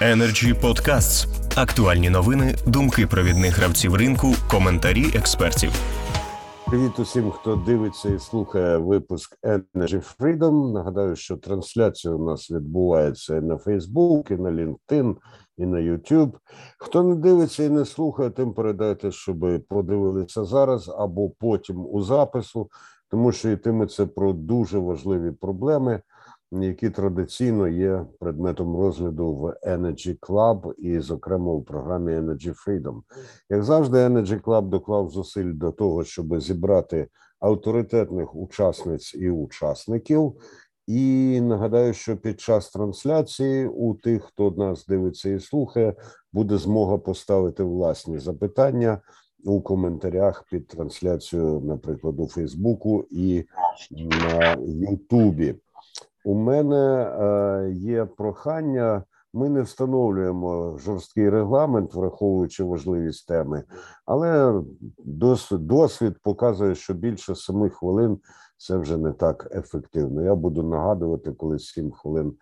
Energy Podcasts. Актуальні новини, думки провідних гравців ринку, коментарі експертів. Привіт усім, хто дивиться і слухає випуск Energy Freedom. Нагадаю, що трансляція у нас відбувається і на Facebook, і на LinkedIn, і на YouTube. Хто не дивиться і не слухає, тим передайте, щоб подивилися зараз або потім у запису, тому що йтиметься про дуже важливі проблеми які традиційно є предметом розгляду в Energy Club і, зокрема, у програмі Energy Freedom. Як завжди, Energy Club доклав зусиль до того, щоб зібрати авторитетних учасниць і учасників. І нагадаю, що під час трансляції у тих, хто нас дивиться і слухає, буде змога поставити власні запитання у коментарях під трансляцією, наприклад, у Фейсбуку і на Ютубі. У мене е, є прохання. Ми не встановлюємо жорсткий регламент, враховуючи важливість теми, але досвід, досвід показує, що більше семи хвилин це вже не так ефективно. Я буду нагадувати, коли сім хвилин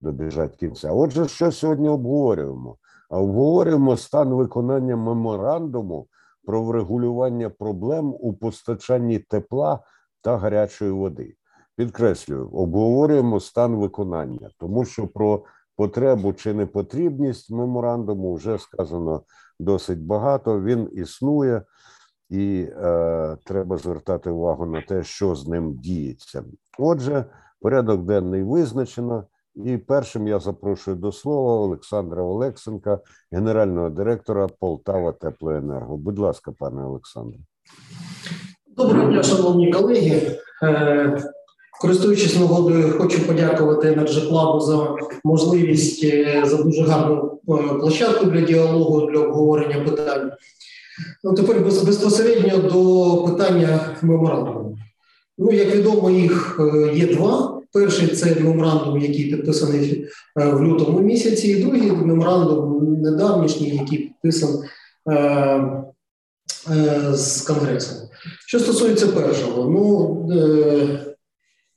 добіжать кінця. Отже, що сьогодні обговорюємо? Обговорюємо стан виконання меморандуму про врегулювання проблем у постачанні тепла та гарячої води. Підкреслюю, обговорюємо стан виконання, тому що про потребу чи непотрібність меморандуму вже сказано досить багато. Він існує, і е, треба звертати увагу на те, що з ним діється. Отже, порядок денний визначено. І першим я запрошую до слова Олександра Олексенка, генерального директора Полтава Теплоенерго. Будь ласка, пане Олександре. Доброго дня, шановні колеги. Користуючись нагодою, хочу подякувати Energy Club за можливість е, за дуже гарну е, площадку для діалогу для обговорення питань. Ну, Тепер безпосередньо до питання меморандуму. Ну, як відомо, їх е, є два. Перший це меморандум, який підписаний в лютому місяці, і другий меморандум недавнішній, який підписаний е, е, з Конгресом. Що стосується першого, ну е,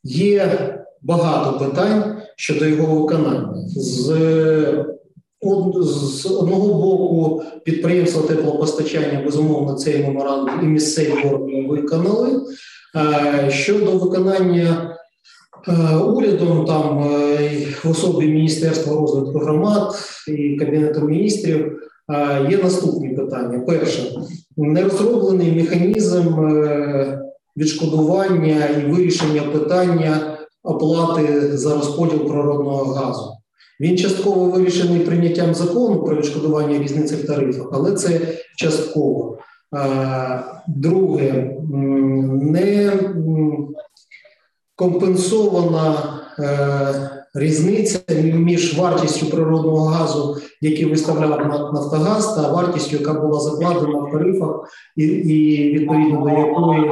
Є багато питань щодо його виконання. З з одного боку, підприємства теплопостачання, безумовно, цей меморандум і місцеві органи виконали. Щодо виконання урядом, там в особі Міністерства розвитку громад і Кабінету міністрів є наступні питання. Перше, не розроблений механізм е, відшкодування і вирішення питання оплати за розподіл природного газу. Він частково вирішений прийняттям закону про відшкодування різниці в тарифах, але це частково. Друге, не компенсована е, різниця між вартістю природного газу, який виставляв Нафтогаз, та вартістю, яка була закладена в тарифах, і, і відповідно до якої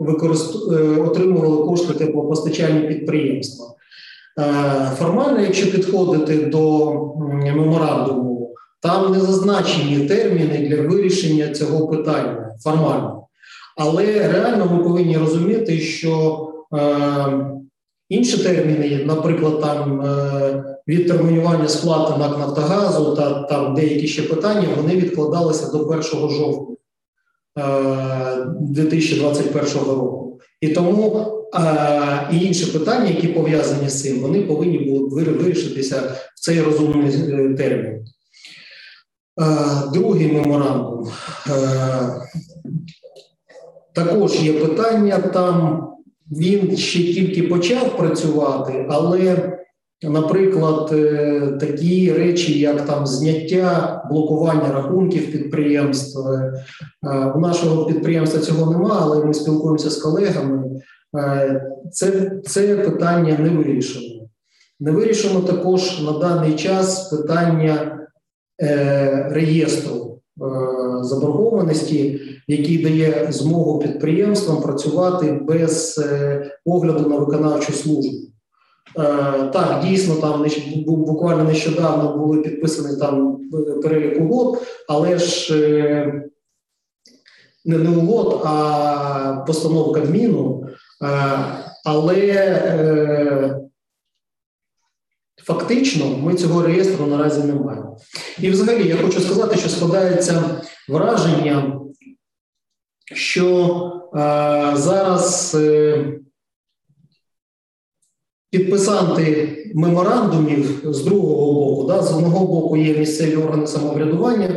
Е, отримували кошти теплопостачальні підприємства. Е, формально, якщо підходити до меморандуму, там не зазначені терміни для вирішення цього питання формально. Але реально ми повинні розуміти, що е, інші терміни, наприклад, там відтермінування сплати НАК Нафтогазу та там деякі ще питання, вони відкладалися до 1 жовтня. 2021 року. І тому а, і інші питання, які пов'язані з цим, вони повинні були вирішитися в цей розумний е, термін. Другий меморандум. Також є питання там. Він ще тільки почав працювати, але Наприклад, е, такі речі, як там зняття блокування рахунків підприємств. Е, у нашого підприємства цього немає, але ми спілкуємося з колегами. Е, це це питання не вирішено. Не вирішено також на даний час питання е, реєстру е, заборгованості, який дає змогу підприємствам працювати без е, огляду на виконавчу службу. Е, так, дійсно, там буквально нещодавно були підписані там перелік угод, але ж е, не не угод, а постановка Кабміну. Е, але Фактично, ми цього реєстру наразі не маємо. І, взагалі, я хочу сказати, що складається враження, що е, зараз е, підписанти меморандумів з другого боку, да, з одного боку є місцеві органи самоврядування,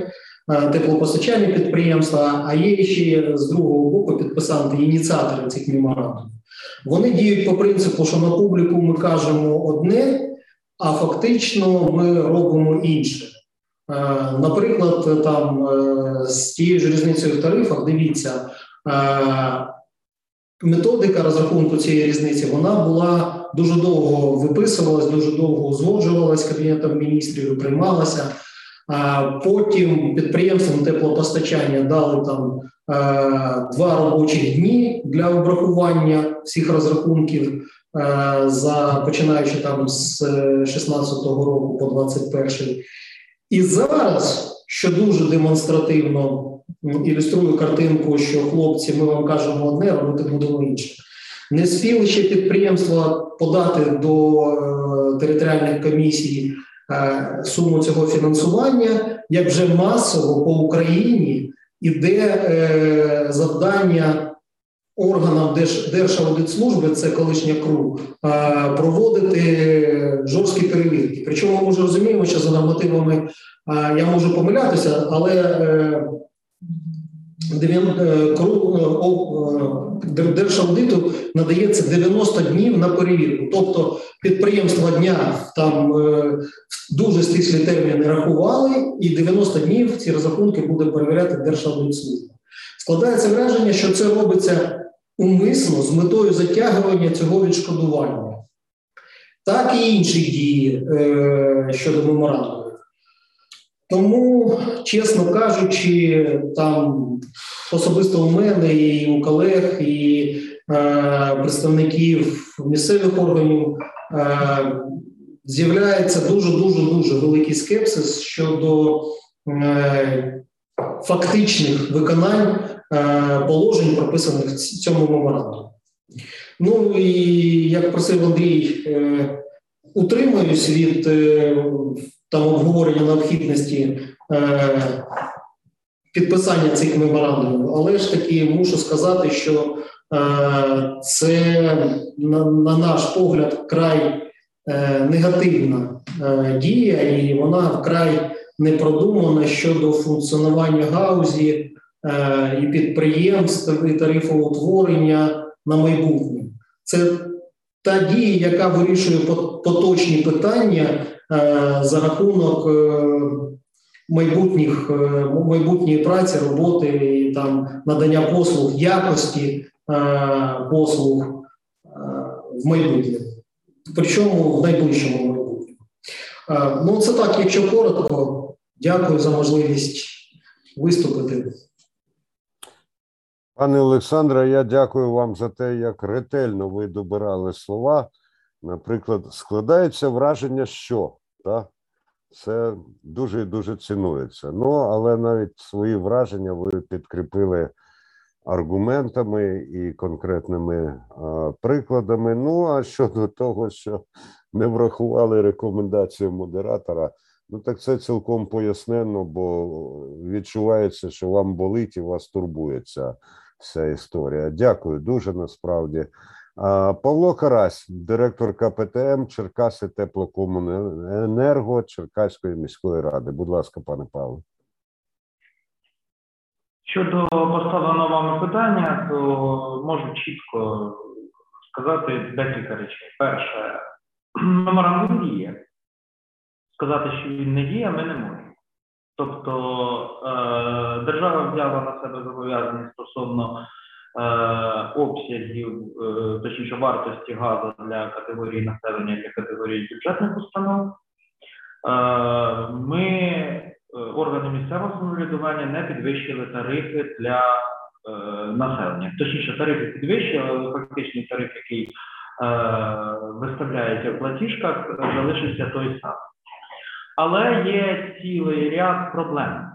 е, теплопостачальні підприємства, а є ще з другого боку підписанти, ініціатори цих меморандумів. Вони діють по принципу, що на публіку ми кажемо одне, а фактично ми робимо інше. Е, наприклад, там е, з тією ж різницею в тарифах, дивіться, методика розрахунку цієї різниці вона була дуже довго виписувалась, дуже довго узгоджувалась кабінетом міністрів, приймалася. Потім підприємствам теплопостачання дали там два робочих дні для обрахування всіх розрахунків, за починаючи там з 16-го року по 21-й. І зараз, що дуже демонстративно ілюструю картинку, що хлопці, ми вам кажемо одне, робити будемо інше. Не спіли ще підприємства подати до е, територіальних комісій е, суму цього фінансування, як вже масово по Україні іде е, завдання органам Держ, Держаудитслужби, це колишня КРУ, проводити жорсткі перевірки. Причому ми вже розуміємо, що за нормативами я можу помилятися, але Держаудиту надається 90 днів на перевірку. Тобто підприємства дня там дуже стислі терміни рахували, і 90 днів ці розрахунки буде перевіряти Держаудитслужба. Складається враження, що це робиться умисно з метою затягування цього відшкодування. Так і інші дії щодо меморандуму. Тому, чесно кажучи, там особисто у мене і у колег, і е, представників місцевих органів е, з'являється дуже дуже дуже великий скепсис щодо е, фактичних виконань е, положень, прописаних в цьому меморандумі. Ну і як просив Андрій, е, утримуюсь від е, там обговорення необхідності е, підписання цих меморандумів, але ж таки мушу сказати, що е, це, на, на наш погляд, край е, негативна е, дія, і вона вкрай не продумана щодо функціонування гаузі е, і підприємств і тарифоутворення на майбутнє. Це та дія, яка вирішує поточні питання за рахунок е, майбутніх е, майбутньої праці, роботи і там надання послуг, якості послуг в майбутньому, причому в найближчому майбутньому. Ну, це так, якщо коротко, дякую за можливість виступити. Пане Олександре, я дякую вам за те, як ретельно ви добирали слова. Наприклад, складається враження, що та, це дуже дуже цінується. Ну, але навіть свої враження ви підкріпили аргументами і конкретними а, прикладами. Ну, а щодо того, що не врахували рекомендацію модератора, ну так це цілком поясненно, бо відчувається, що вам болить і вас турбується вся історія. Дякую дуже насправді. Павло Карась, директор КПТМ Черкаси Теплокомуненерго Черкаської міської ради. Будь ласка, пане Павло. Щодо поставленого вами питання, то можу чітко сказати декілька речей. Перше, меморандум діє. Сказати, що він не діє, ми не можемо. Тобто е, держава взяла на себе зобов'язання стосовно обсягів, е, точніше вартості газу для категорії населення для категорії бюджетних установ. Е, ми, органи місцевого самоврядування, не підвищили тарифи для населення. Точніше, тарифи підвищили, але фактичний тариф, який виставляється в платіжках, залишився той самий. Але є цілий ряд проблем,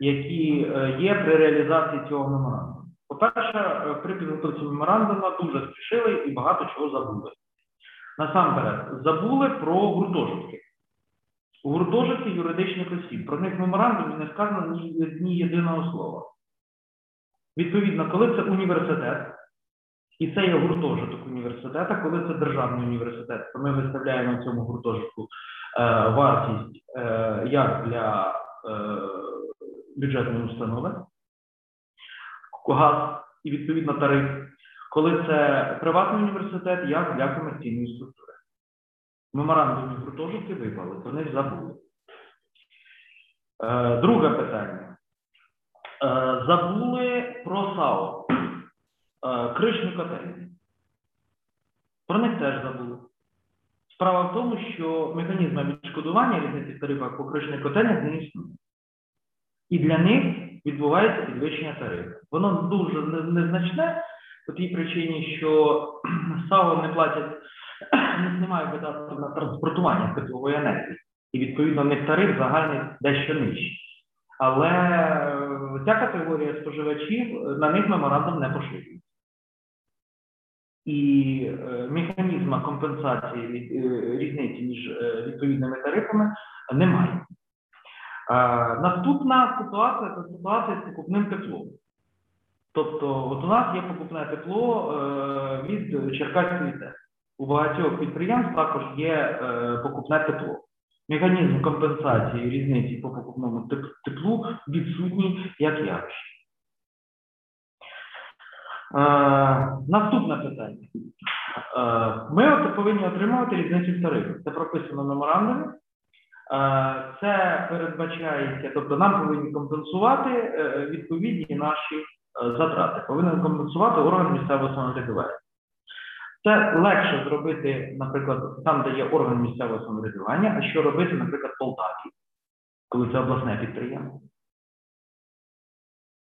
які є при реалізації цього меморандуму. По-перше, при підготовці меморандуму дуже спішили і багато чого забули. Насамперед, забули про гуртожитки. Гуртожитки юридичних осіб. Про них в меморандумі не сказано ні, ні єдиного слова. Відповідно, коли це університет, і це є гуртожиток університету, коли це державний університет, то ми виставляємо в цьому гуртожитку е, вартість е, як для е, бюджетної установи, газ і відповідно тариф, коли це приватний університет, як для комерційної структури. Меморандумі гуртожитки випали, про них забули. Е, друге питання. Е, забули про САО, е, кришні котельні. Про них теж забули. Справа в тому, що механізму відшкодування різниці тарифах по кришних котельнях не існує. І для них відбувається підвищення тарифу. Воно дуже незначне по тій причині, що САО не платять, не знімають видатків на транспортування теплової енергії. І відповідно в них тариф загальний дещо нижчий. Але е, ця категорія споживачів е, на них меморандум не поширюється. І е, механізму компенсації різниці між відповідними тарифами немає. Наступна ситуація це ситуація з покупним теплом. Тобто, от у нас є покупне тепло е, від Черкаської ТЕС. У багатьох підприємств також є е, покупне тепло. Механізм компенсації різниці по покупному теплу відсутній як явище. Е, наступне питання. Ми повинні отримувати різницю в тарифах. Це прописано в меморандумі. Е, Це передбачається, тобто нам повинні компенсувати е, відповідні наші е, затрати. Повинен компенсувати орган місцевого самоврядування. Це легше зробити, наприклад, там, де є орган місцевого самоврядування, а що робити, наприклад, в Полтаві, коли це обласне підприємство.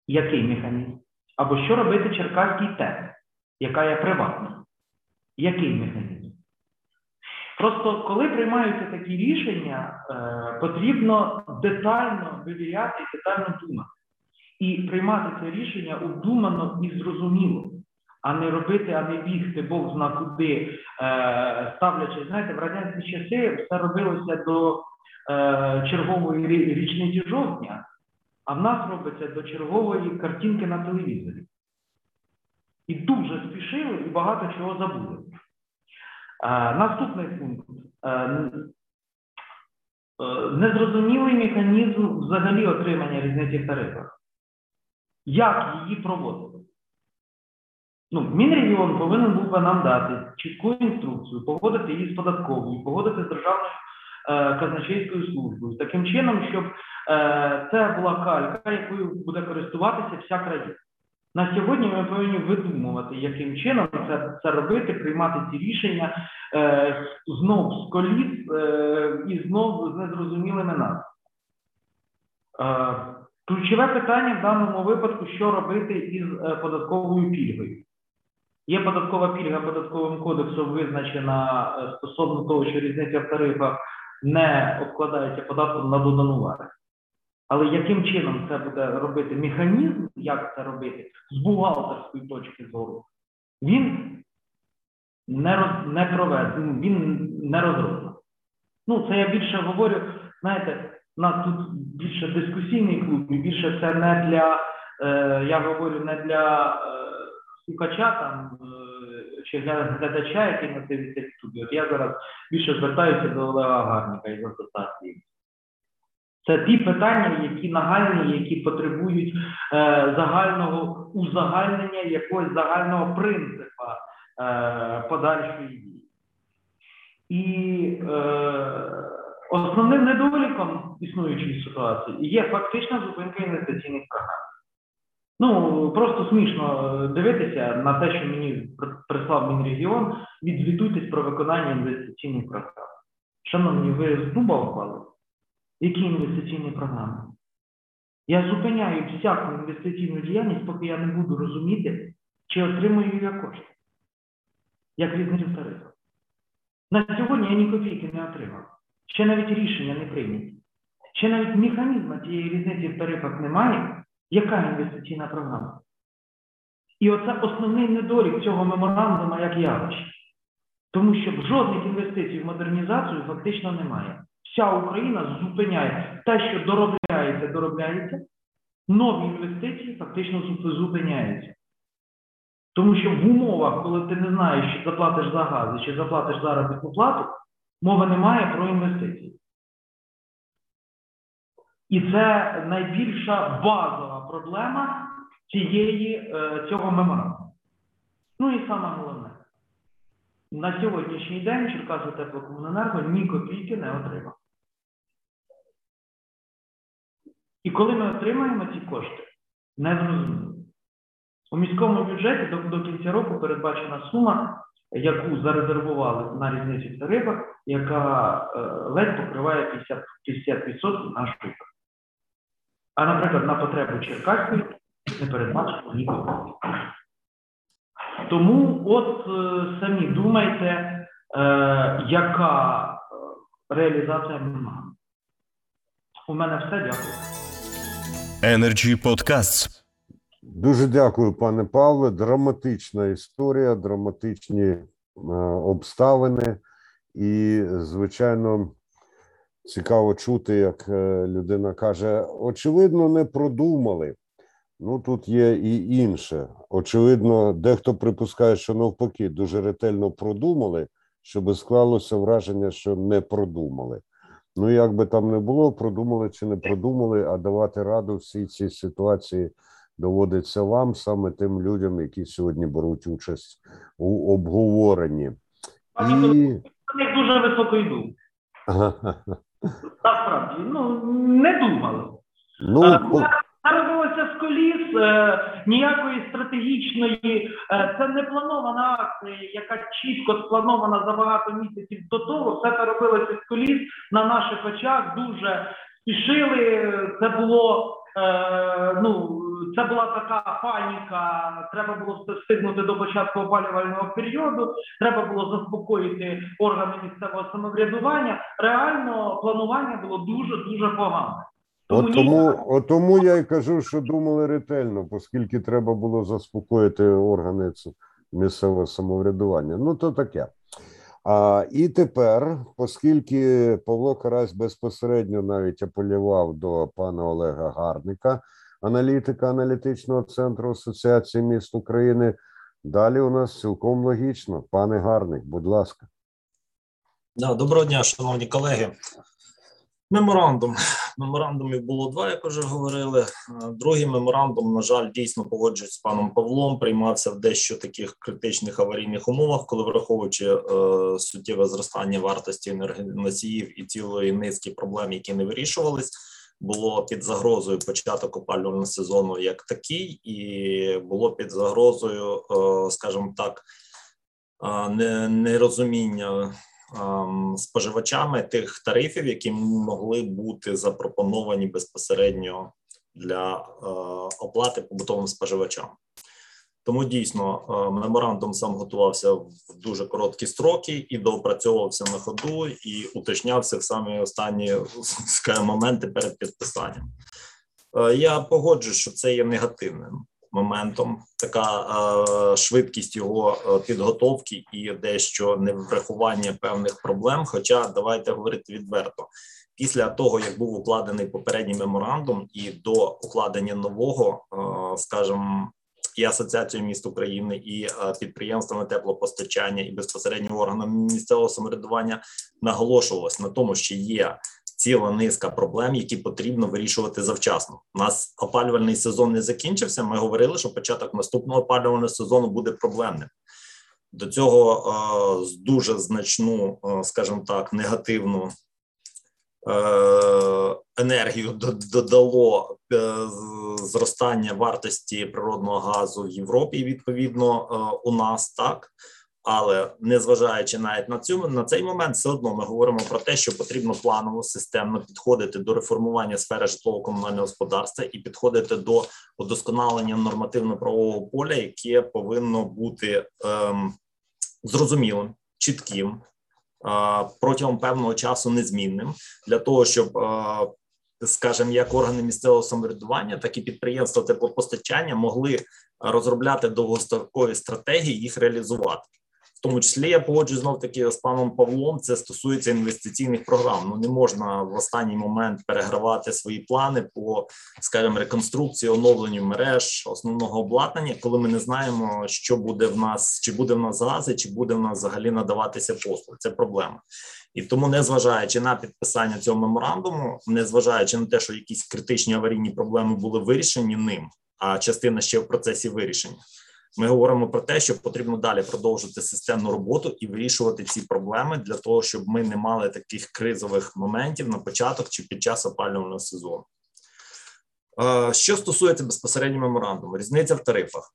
Який механізм? Або що робити Черкаській ТЕЦ, яка є приватною? Який механізм? Просто коли приймаються такі рішення, е, потрібно детально вивіряти і детально думати. І приймати це рішення обдумано і зрозуміло, а не робити, а не бігти, Бог зна куди, е, ставлячи, знаєте, в радянські часи все робилося до е, чергової річниці жовтня, а в нас робиться до чергової картинки на телевізорі. І дуже спішили і багато чого забули. Наступний пункт. Е, е, незрозумілий механізм взагалі отримання різниці в тарифах. Як її проводити? Ну, Мінрегіон повинен був би нам дати чітку інструкцію, погодити її з податковою, погодити з Державною е, казначейською службою, таким чином, щоб е, це була калька, якою буде користуватися вся країна. На сьогодні ми повинні видумувати, яким чином це, це робити, приймати ці рішення е, знов з коліс е, і знов з незрозумілими назвами. Е, ключове питання в даному випадку, що робити із е, податковою пільгою. Є податкова пільга податковим кодексом визначена е, стосовно того, що різниця в тарифах не обкладається податком на додану вартість. Але яким чином це буде робити механізм, як це робити з бухгалтерської точки зору, він не, роз, не проведений, він не розроблений. Ну, це я більше говорю, знаєте, у нас тут більше дискусійний клуб, і більше це не для, е, я говорю, не для е, слухача там е, чи для глядача, який на в. От я зараз більше звертаюся до Олега Гарніка із асоціації. Це ті питання, які нагальні, які потребують е, загального узагальнення якогось загального принципу е, подальшої дії. І е, основним недоліком існуючої ситуації є фактична зупинка інвестиційних програм. Ну, просто смішно е, дивитися на те, що мені прислав Мінрегіон, відзвітуйтесь про виконання інвестиційних програм. Шановні, ви з дуба впали? Які інвестиційні програми? Я зупиняю всяку інвестиційну діяльність, поки я не буду розуміти, чи отримую я кошти. Як різницю в тарифах. На сьогодні я ні копійки не отримав. Ще навіть рішення не прийняті. Ще навіть механізму цієї різниці в тарифах немає. Яка інвестиційна програма? І оце основний недолік цього меморандуму як явище. Тому що жодних інвестицій в модернізацію фактично немає. Вся Україна зупиняє те, що доробляється, доробляється, нові інвестиції фактично зупиняються. Тому що в умовах, коли ти не знаєш, чи заплатиш за газ, чи заплатиш заробітну плату, мови немає про інвестиції. І це найбільша базова проблема цієї, е, цього меморандуму. Ну і саме головне. На сьогоднішній день Черкаси теплокомуненерго ні копійки не отримав. І коли ми отримаємо ці кошти, не зрозуміло. У міському бюджеті до, до кінця року передбачена сума, яку зарезервували на різниці в тарифах, яка е, ледь покриває 50%, 50% нашої. А, наприклад, на потребу Черкаської не передбачено ні копійки. Тому от е, самі думайте, е, яка е, реалізація меморандуму. У мене все, дякую. Energy Podcasts. Дуже дякую, пане Павле. Драматична історія, драматичні е, обставини, і, звичайно, цікаво чути, як е, людина каже: очевидно, не продумали. Ну тут є і інше. Очевидно, дехто припускає, що навпаки дуже ретельно продумали, щоб склалося враження, що не продумали. Ну, як би там не було, продумали чи не продумали, а давати раду всій цій ситуації доводиться вам, саме тим людям, які сьогодні беруть участь у обговоренні. І У дуже високий думки. Насправді, ну не думали. ну, Е, по- коліс е, ніякої стратегічної, е, це не планована акція, яка чітко спланована за багато місяців до того. Все це робилося з коліс на наших очах. Дуже спішили. Це було е, ну це була така паніка. Треба було встигнути до початку опалювального періоду. Треба було заспокоїти органи місцевого самоврядування. Реально планування було дуже дуже погане. От тому, от тому я й кажу, що думали ретельно, оскільки треба було заспокоїти органи місцевого самоврядування. Ну, то таке. А, і тепер, оскільки Павло Карась безпосередньо навіть апелював до пана Олега Гарника, аналітика аналітичного центру Асоціації міст України, далі у нас цілком логічно. Пане Гарник, будь ласка. Да, доброго дня, шановні колеги. Меморандум. Меморандумів було два, як вже говорили. Е, Другий меморандум, на жаль, дійсно погоджуюсь з паном Павлом, приймався в дещо таких критичних аварійних умовах, коли враховуючи е, суттєве зростання вартості енергоносіїв і цілої низки проблем, які не вирішувались, було під загрозою початок опалювального сезону як такий, і було під загрозою, е, скажімо так, е, не- нерозуміння ем, споживачами тих тарифів, які могли бути запропоновані безпосередньо для е, оплати побутовим споживачам. Тому дійсно е, меморандум сам готувався в дуже короткі строки і доопрацьовувався на ходу і уточнявся в самі останні моменти перед підписанням. Е, Я погоджуюсь, що це є негативним моментом. Така е, швидкість його е, підготовки і дещо неврахування певних проблем. Хоча давайте говорити відверто. Після того, як був укладений попередній меморандум, і до укладення нового, е, скажімо, і Асоціацією міст України, і е, підприємствами теплопостачання, і безпосередньо органами місцевого самоврядування наголошувалось на тому, що є ціла низка проблем, які потрібно вирішувати завчасно. У нас опалювальний сезон не закінчився. Ми говорили, що початок наступного опалювального сезону буде проблемним. До цього е, дуже значну, е, скажімо так, негативну е, енергію додало е, зростання вартості природного газу в Європі. і, Відповідно, е, у нас так. Але незважаючи навіть на цю на цей момент, все одно ми говоримо про те, що потрібно планово системно підходити до реформування сфери житлово-комунального господарства і підходити до удосконалення нормативно-правового поля, яке повинно бути ем, зрозумілим, чітким, е, протягом певного часу незмінним для того, щоб е, скажімо, як органи місцевого самоврядування, так і підприємства теплопостачання могли розробляти довгострокові стратегії, їх реалізувати. В тому числі я погоджуюсь знов таки з паном Павлом. Це стосується інвестиційних програм. Ну не можна в останній момент перегравати свої плани по, скажімо, реконструкції, оновленню мереж основного обладнання, коли ми не знаємо, що буде в нас, чи буде в нас гази, чи буде в нас взагалі надаватися послуг. Це проблема. І тому, незважаючи на підписання цього меморандуму, незважаючи на те, що якісь критичні аварійні проблеми були вирішені ним, а частина ще в процесі вирішення. Ми говоримо про те, що потрібно далі продовжити системну роботу і вирішувати ці проблеми для того, щоб ми не мали таких кризових моментів на початок чи під час опалювального сезону. Що стосується безпосередньо меморандуму, різниця в тарифах.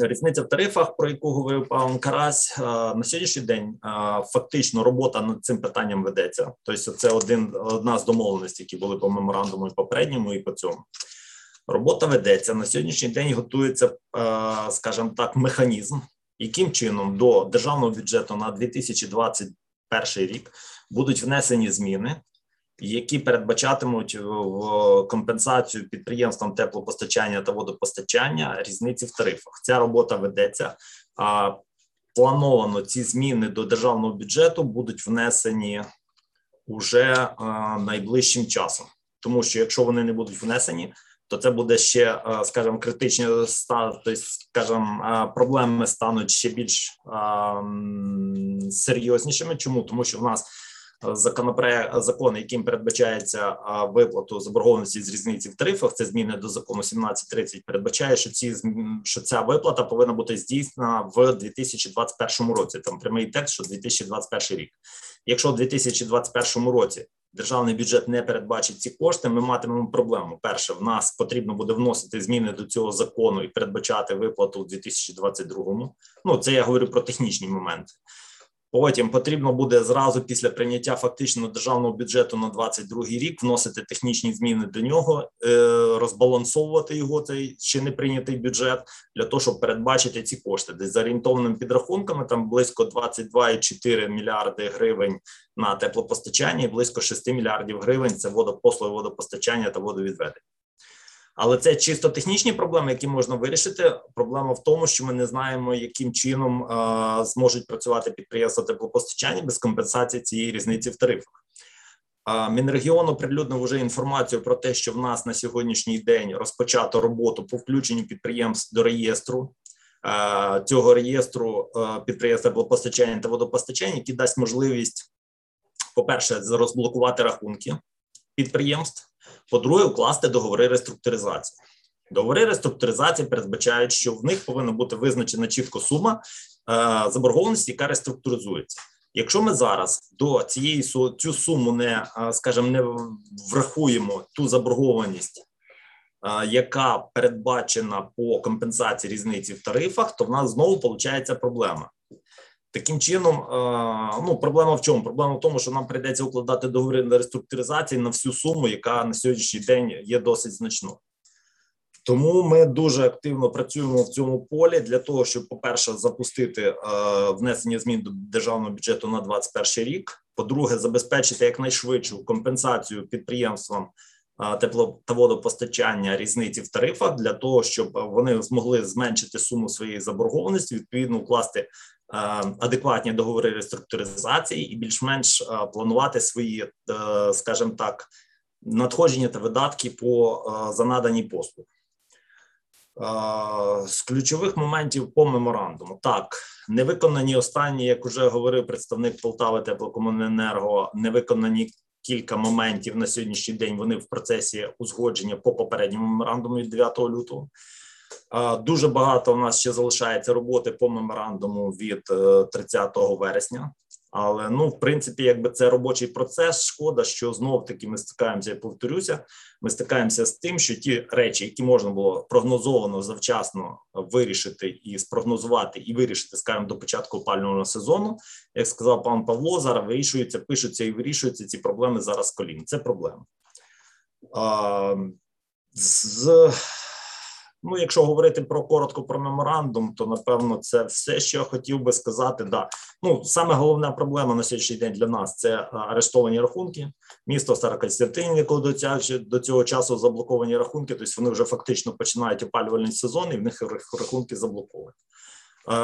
Різниця в тарифах, про яку говорив пан Карась, на сьогоднішній день фактично робота над цим питанням ведеться. Тобто, це один одна з домовленостей, які були по меморандуму і попередньому, і по цьому. Робота ведеться на сьогоднішній день. Готується, скажімо так, механізм, яким чином до державного бюджету на 2021 рік будуть внесені зміни, які передбачатимуть в компенсацію підприємствам теплопостачання та водопостачання різниці в тарифах. Ця робота ведеться. А плановано ці зміни до державного бюджету будуть внесені уже найближчим часом, тому що якщо вони не будуть внесені то це буде ще, скажімо, критичні тобто, скажімо, проблеми стануть ще більш серйознішими. Чому тому, що в нас законопроект закон, яким передбачається виплату заборгованості з різниці в тарифах, це зміни до закону 1730, передбачає, що ці що ця виплата повинна бути здійснена в 2021 році. Там прямий текст, що 2021 рік. Якщо в 2021 році державний бюджет не передбачить ці кошти, ми матимемо проблему. Перше, в нас потрібно буде вносити зміни до цього закону і передбачати виплату у 2022-му. Ну це я говорю про технічні моменти. Потім потрібно буде зразу після прийняття фактично державного бюджету на 22 рік вносити технічні зміни до нього, е, розбалансовувати його цей ще не прийнятий бюджет для того, щоб передбачити ці кошти. Десь за орієнтовними підрахунками там близько 22,4 мільярди гривень на теплопостачання і близько 6 мільярдів гривень це водопослуги, водопостачання та водовідведення. Але це чисто технічні проблеми, які можна вирішити. Проблема в тому, що ми не знаємо, яким чином а, зможуть працювати підприємства теплопостачання без компенсації цієї різниці в тарифах. А, Мінрегіон оприлюднив вже інформацію про те, що в нас на сьогоднішній день розпочато роботу по включенню підприємств до реєстру. Цього реєстру підприємств теплопостачання та водопостачання, який дасть можливість, по перше, розблокувати рахунки підприємств. По-друге, укласти договори реструктуризації. Договори реструктуризації передбачають, що в них повинна бути визначена чітко сума е, заборгованості, яка реструктуризується. Якщо ми зараз до цієї цю суму не е, скажімо, не врахуємо ту заборгованість, е, яка передбачена по компенсації різниці в тарифах, то в нас знову виходить проблема. Таким чином, ну проблема в чому? Проблема в тому, що нам прийдеться укладати договори на реструктуризації на всю суму, яка на сьогоднішній день є досить значною. Тому ми дуже активно працюємо в цьому полі для того, щоб, по-перше, запустити внесення змін до державного бюджету на 2021 рік. По-друге, забезпечити якнайшвидшу компенсацію підприємствам тепло та водопостачання різниці в тарифах для того, щоб вони змогли зменшити суму своєї заборгованості, відповідно укласти адекватні договори реструктуризації і більш-менш планувати свої, е, скажімо так, надходження та видатки по за надані послуги. З ключових моментів по меморандуму так не виконані останні, як вже говорив представник Полтави теплокомуненерго, не виконані кілька моментів на сьогоднішній день. Вони в процесі узгодження по попередньому меморандуму від 9 лютого. Дуже багато у нас ще залишається роботи по меморандуму від 30 е, вересня. Але ну, в принципі, якби це робочий процес. Шкода, що знов таки ми стикаємося. Я повторюся. Ми стикаємося з тим, що ті речі, які можна було прогнозовано завчасно вирішити і спрогнозувати, і вирішити, скажімо, до початку опального сезону, як сказав пан Павло, зараз вирішуються, пишуться і вирішуються ці проблеми зараз. Колін це проблема. А, з Ну, якщо говорити про коротко про меморандум, то напевно це все, що я хотів би сказати. Да, ну саме головна проблема на сьогоднішній день для нас це арештовані рахунки. Місто Старокостянтин, якого до цього, до цього часу заблоковані рахунки, тобто вони вже фактично починають опалювальний сезон, і в них рахунки заблоковані.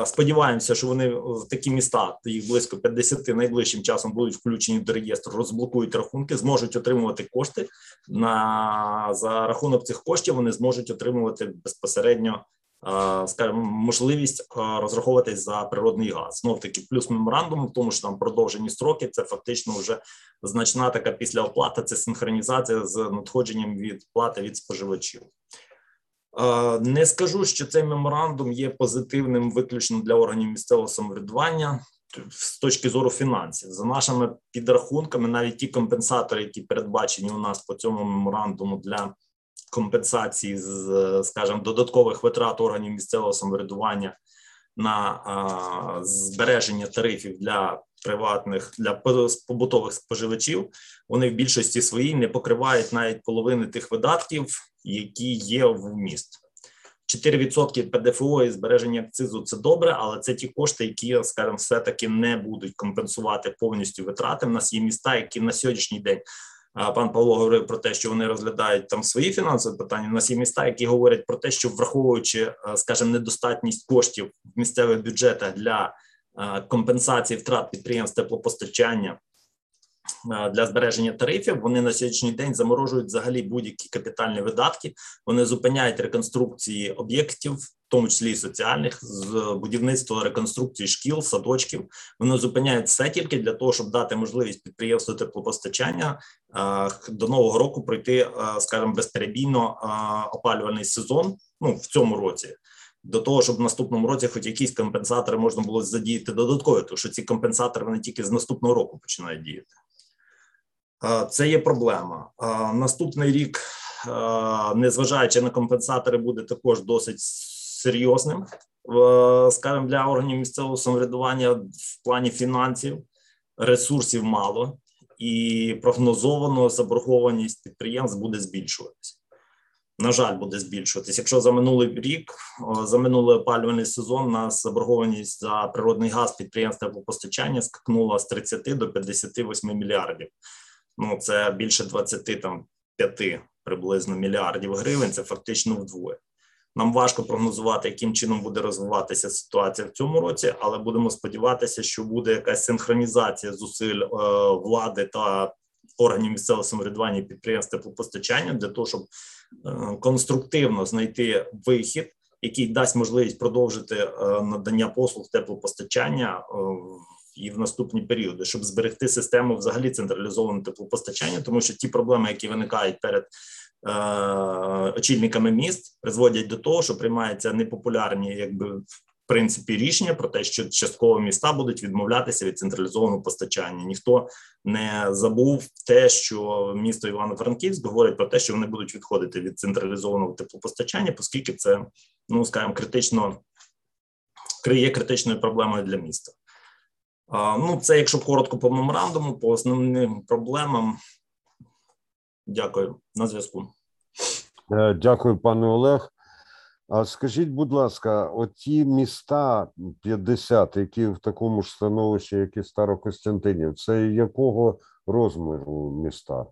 Сподіваємося, що вони в такі міста, їх близько 50 найближчим часом будуть включені до реєстру, розблокують рахунки, зможуть отримувати кошти на за рахунок цих коштів. Вони зможуть отримувати безпосередньо скажімо, можливість розраховуватись за природний газ. Знов таки, плюс меморандум, тому що там продовжені строки. Це фактично вже значна така після оплати. Це синхронізація з надходженням від плати від споживачів. Не скажу, що цей меморандум є позитивним виключно для органів місцевого самоврядування з точки зору фінансів. За нашими підрахунками, навіть ті компенсатори, які передбачені у нас по цьому меморандуму для компенсації з, скажімо, додаткових витрат органів місцевого самоврядування на збереження тарифів для приватних для побутових споживачів, вони в більшості своїй не покривають навіть половини тих видатків, які є в міст. 4% ПДФО і збереження акцизу це добре, але це ті кошти, які, скажімо, все таки не будуть компенсувати повністю витрати. В нас є міста, які на сьогоднішній день пан Павло говорив про те, що вони розглядають там свої фінансові питання. У нас є міста, які говорять про те, що враховуючи, е, скажімо, недостатність коштів в місцевих бюджетах для е, компенсації втрат підприємств теплопостачання. Для збереження тарифів вони на сьогоднішній день заморожують взагалі будь-які капітальні видатки. Вони зупиняють реконструкції об'єктів в тому числі і соціальних, з будівництва реконструкції шкіл, садочків. Вони зупиняють все тільки для того, щоб дати можливість підприємству теплопостачання до нового року пройти, скажімо, безперебійно опалювальний сезон. Ну в цьому році. До того, щоб в наступному році, хоч якісь компенсатори можна було задіяти додатково, тому що ці компенсатори вони тільки з наступного року починають діяти. Це є проблема. Наступний рік, незважаючи на компенсатори, буде також досить серйозним, скажімо, для органів місцевого самоврядування в плані фінансів, ресурсів мало, і прогнозовано заборгованість підприємств буде збільшуватися. На жаль, буде збільшуватись. Якщо за минулий рік, за минулий опалювальний сезон, нас заборгованість за природний газ підприємства по постачання скакнула з 30 до 58 мільярдів. Ну це більше 25 приблизно мільярдів гривень. Це фактично вдвоє. Нам важко прогнозувати, яким чином буде розвиватися ситуація в цьому році, але будемо сподіватися, що буде якась синхронізація зусиль е, влади та органів місцевого самоврядування і підприємств теплопостачання для того, щоб е, конструктивно знайти вихід, який дасть можливість продовжити е, надання послуг теплопостачання і в наступні періоди, щоб зберегти систему взагалі централізованого теплопостачання, тому що ті проблеми, які виникають перед Е, очільниками міст призводять до того, що приймаються непопулярні, якби в принципі, рішення про те, що частково міста будуть відмовлятися від централізованого постачання. Ніхто не забув те, що місто Івано-Франківськ говорить про те, що вони будуть відходити від централізованого теплопостачання, оскільки це ну скажімо, критично є критичною проблемою для міста. Ну, це якщо коротко по меморандуму, по основним проблемам. Дякую на зв'язку. Е, дякую, пане Олег. А скажіть, будь ласка, оті міста 50, які в такому ж становищі, як і Старокостянтинів, це якого розміру міста?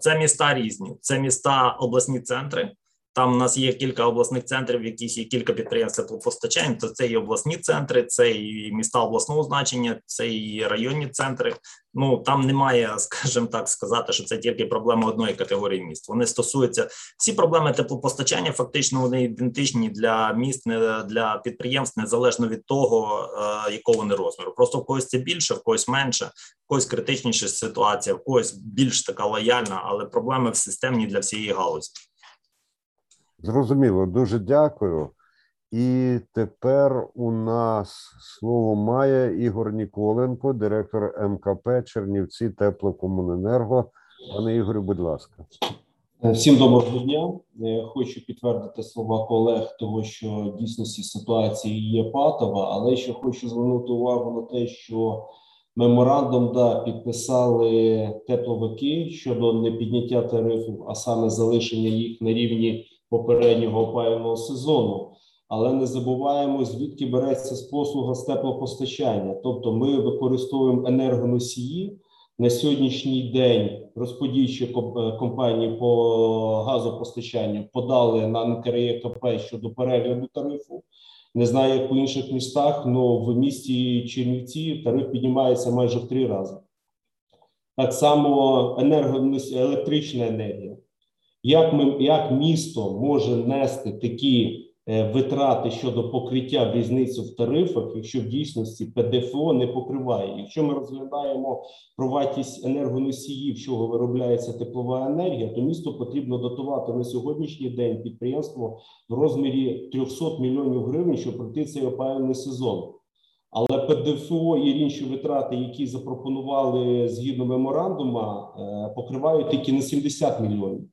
Це міста різні. Це міста обласні центри. Там у нас є кілька обласних центрів, в яких є кілька підприємств теплопостачання. То це і обласні центри, це і міста обласного значення, це і районні центри. Ну там немає, скажімо так, сказати, що це тільки проблема одної категорії міст. Вони стосуються всі проблеми теплопостачання. Фактично вони ідентичні для міст, для підприємств, незалежно від того, е, якого вони розміру. Просто в когось це більше, в когось менше, в когось критичніша ситуація, в когось більш така лояльна, але проблеми в системні для всієї галузі. Зрозуміло, дуже дякую. І тепер у нас слово має Ігор Ніколенко, директор МКП Чернівці Теплокомуненерго. Пане Ігорю, будь ласка. Всім доброго дня. Е, хочу підтвердити слова колег, того що дійсності ситуації є патова, але ще хочу звернути увагу на те, що меморандум да підписали тепловики щодо непідняття тарифів, а саме залишення їх на рівні попереднього опалювального сезону. Але не забуваємо, звідки береться з послуга з теплопостачання. Тобто, ми використовуємо енергоносії на сьогоднішній день. Розподільчі е, компанії по газопостачанню подали на НКРЄКП щодо перегляду тарифу. Не знаю, як по інших містах, але в місті Чернівці тариф піднімається майже в три рази. Так само енерго, електрична енергія. Як ми як місто може нести такі Е, витрати щодо покриття в різницю в тарифах, якщо в дійсності ПДФО не покриває. Якщо ми розглядаємо про вартість енергоносіїв, чого виробляється теплова енергія, то місто потрібно дотувати на сьогоднішній день підприємство в розмірі 300 мільйонів гривень, щоб пройти цей опалювальний сезон. Але ПДФО і інші витрати, які запропонували згідно меморандума, е, покривають тільки на 70 мільйонів.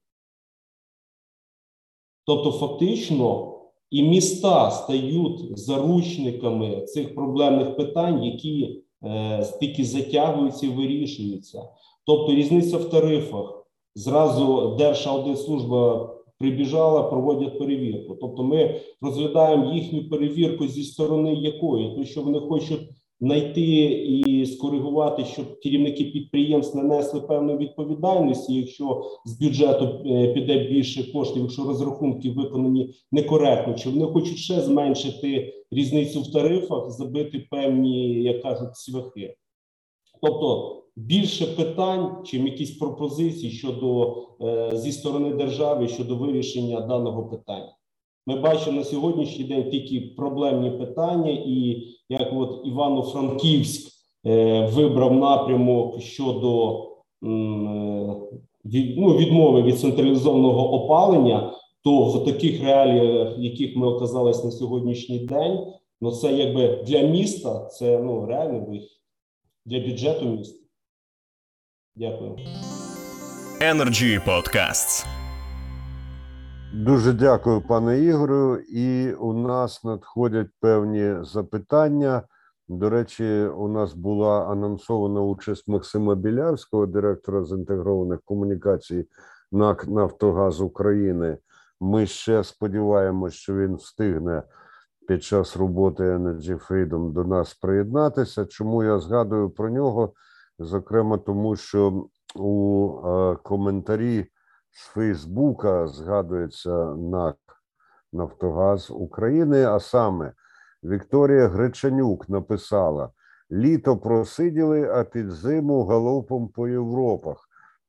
Тобто, фактично, і міста стають заручниками цих проблемних питань, які е, тільки затягуються і вирішуються. Тобто, різниця в тарифах зразу Держаудитслужба прибіжала, проводять перевірку. Тобто, ми розглядаємо їхню перевірку зі сторони якої, тому що вони хочуть знайти і скоригувати, щоб керівники підприємств нанесли певну відповідальність, якщо з бюджету е, піде більше коштів, якщо розрахунки виконані некоректно, чи вони хочуть ще зменшити різницю в тарифах, забити певні, як кажуть, свяхи. Тобто більше питань, чим якісь пропозиції щодо е, зі сторони держави щодо вирішення даного питання. Ми бачимо на сьогоднішній день тільки проблемні питання, і як от Івано-Франківськ е, вибрав напрямок щодо е, ну, відмови від централізованого опалення, то в таких реаліях, яких ми оказались на сьогоднішній день, ну це якби для міста, це ну реально вихід для бюджету міста. Дякую. Energy Podcasts. Дуже дякую, пане Ігорю. І у нас надходять певні запитання. До речі, у нас була анонсована участь Максима Білявського, директора з інтегрованих комунікацій НАК Нафтогаз України. Ми ще сподіваємося, що він встигне під час роботи Energy Freedom до нас приєднатися. Чому я згадую про нього? Зокрема, тому що у е, коментарі з Фейсбука згадується НАК Нафтогаз України, а саме Вікторія Гречанюк написала: літо просиділи, а під зиму галопом по Європах.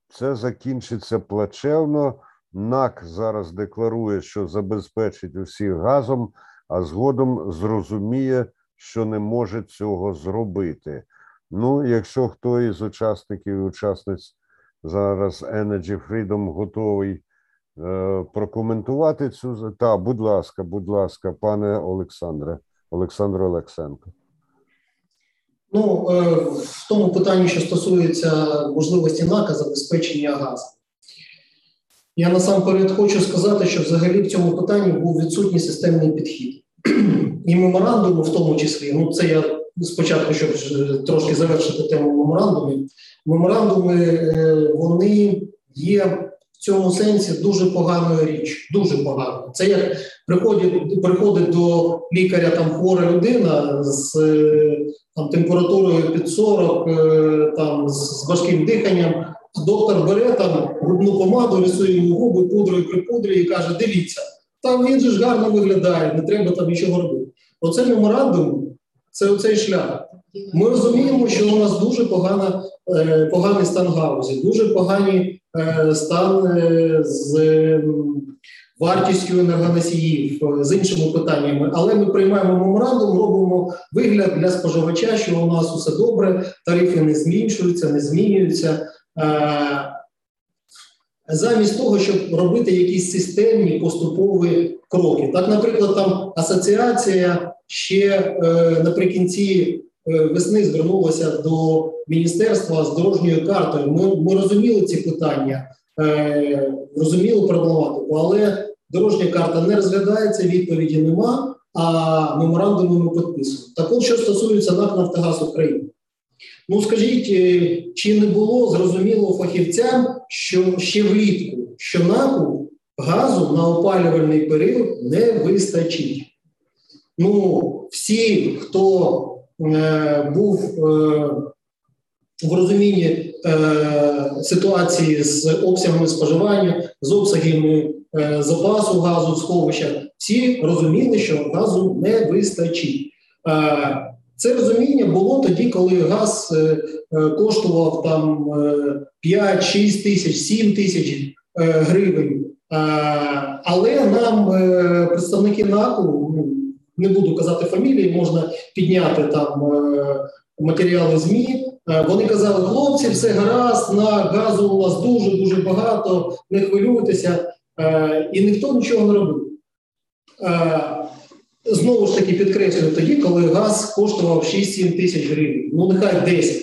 Це закінчиться плачевно. НАК зараз декларує, що забезпечить усіх газом, а згодом зрозуміє, що не може цього зробити. Ну, якщо хто із учасників і учасниць зараз Energy Freedom готовий е, прокоментувати цю та, будь ласка, будь ласка, пане Олександре, Олександр Олексенко. Ну, е, в тому питанні, що стосується можливості НАКа забезпечення газу. Я насамперед хочу сказати, що взагалі в цьому питанні був відсутній системний підхід. І меморандуму, в тому числі, ну це я спочатку, щоб трошки завершити тему меморандумів, меморандуми е, вони є в цьому сенсі дуже поганою річ. Дуже погано. Це як приходить приходить до лікаря там хвора людина з там температурою під 40, е, там з важким диханням. Доктор бере там губну помаду, рисує йому губи, пудрою припудрює і каже: Дивіться, там він же ж гарно виглядає, не треба там нічого робити. Оце меморандум, це оцей шлях. Ми розуміємо, що у нас дуже погана, е, поганий стан галузі, дуже поганий е, стан е, з вартістю енергоносіїв, з іншими питаннями. Але ми приймаємо меморандум, робимо вигляд для споживача, що у нас усе добре, тарифи не зменшуються, не змінюються. Замість того, щоб робити якісь системні поступові кроки. Так, наприклад, там асоціація ще е, наприкінці е, весни звернулася до міністерства з дорожньою картою. Ми ми розуміли ці питання, е, розуміли проблематику, але дорожня карта не розглядається, відповіді нема, а меморандуми ми підписуємо. Так от, що стосується НАК Нафтогаз України. Ну, скажіть, чи не було зрозуміло фахівцям, що ще влітку, що НАКу газу на опалювальний період не вистачить? Ну, всі, хто е, був е, в розумінні е, ситуації з обсягами споживання, з обсягами е, запасу газу в сховищах, Всі розуміли, що газу не вистачить. Це розуміння було тоді, коли газ коштував там 5-6 тисяч, 7 тисяч гривень. Але нам представники НАКу, ну, не буду казати фамілії, можна підняти там матеріали ЗМІ. Вони казали, хлопці, все гаразд, на газу у нас дуже дуже багато, не хвилюйтеся, і ніхто нічого не робив. Знову ж таки підкреслюю тоді, коли газ коштував 6-7 тисяч гривень, ну нехай 10.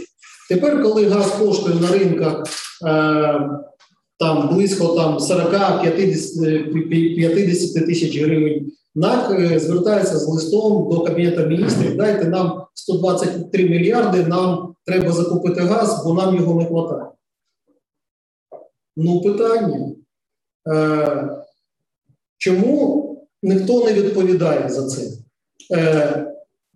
Тепер, коли газ коштує на ринках там близько там 40-50 тисяч гривень, НАК е, звертається з листом до Кабінету міністрів. Дайте нам 123 мільярди, нам треба закупити газ, бо нам його не вистачає. Ну, питання. Е, Чому ніхто не відповідає за це? Е,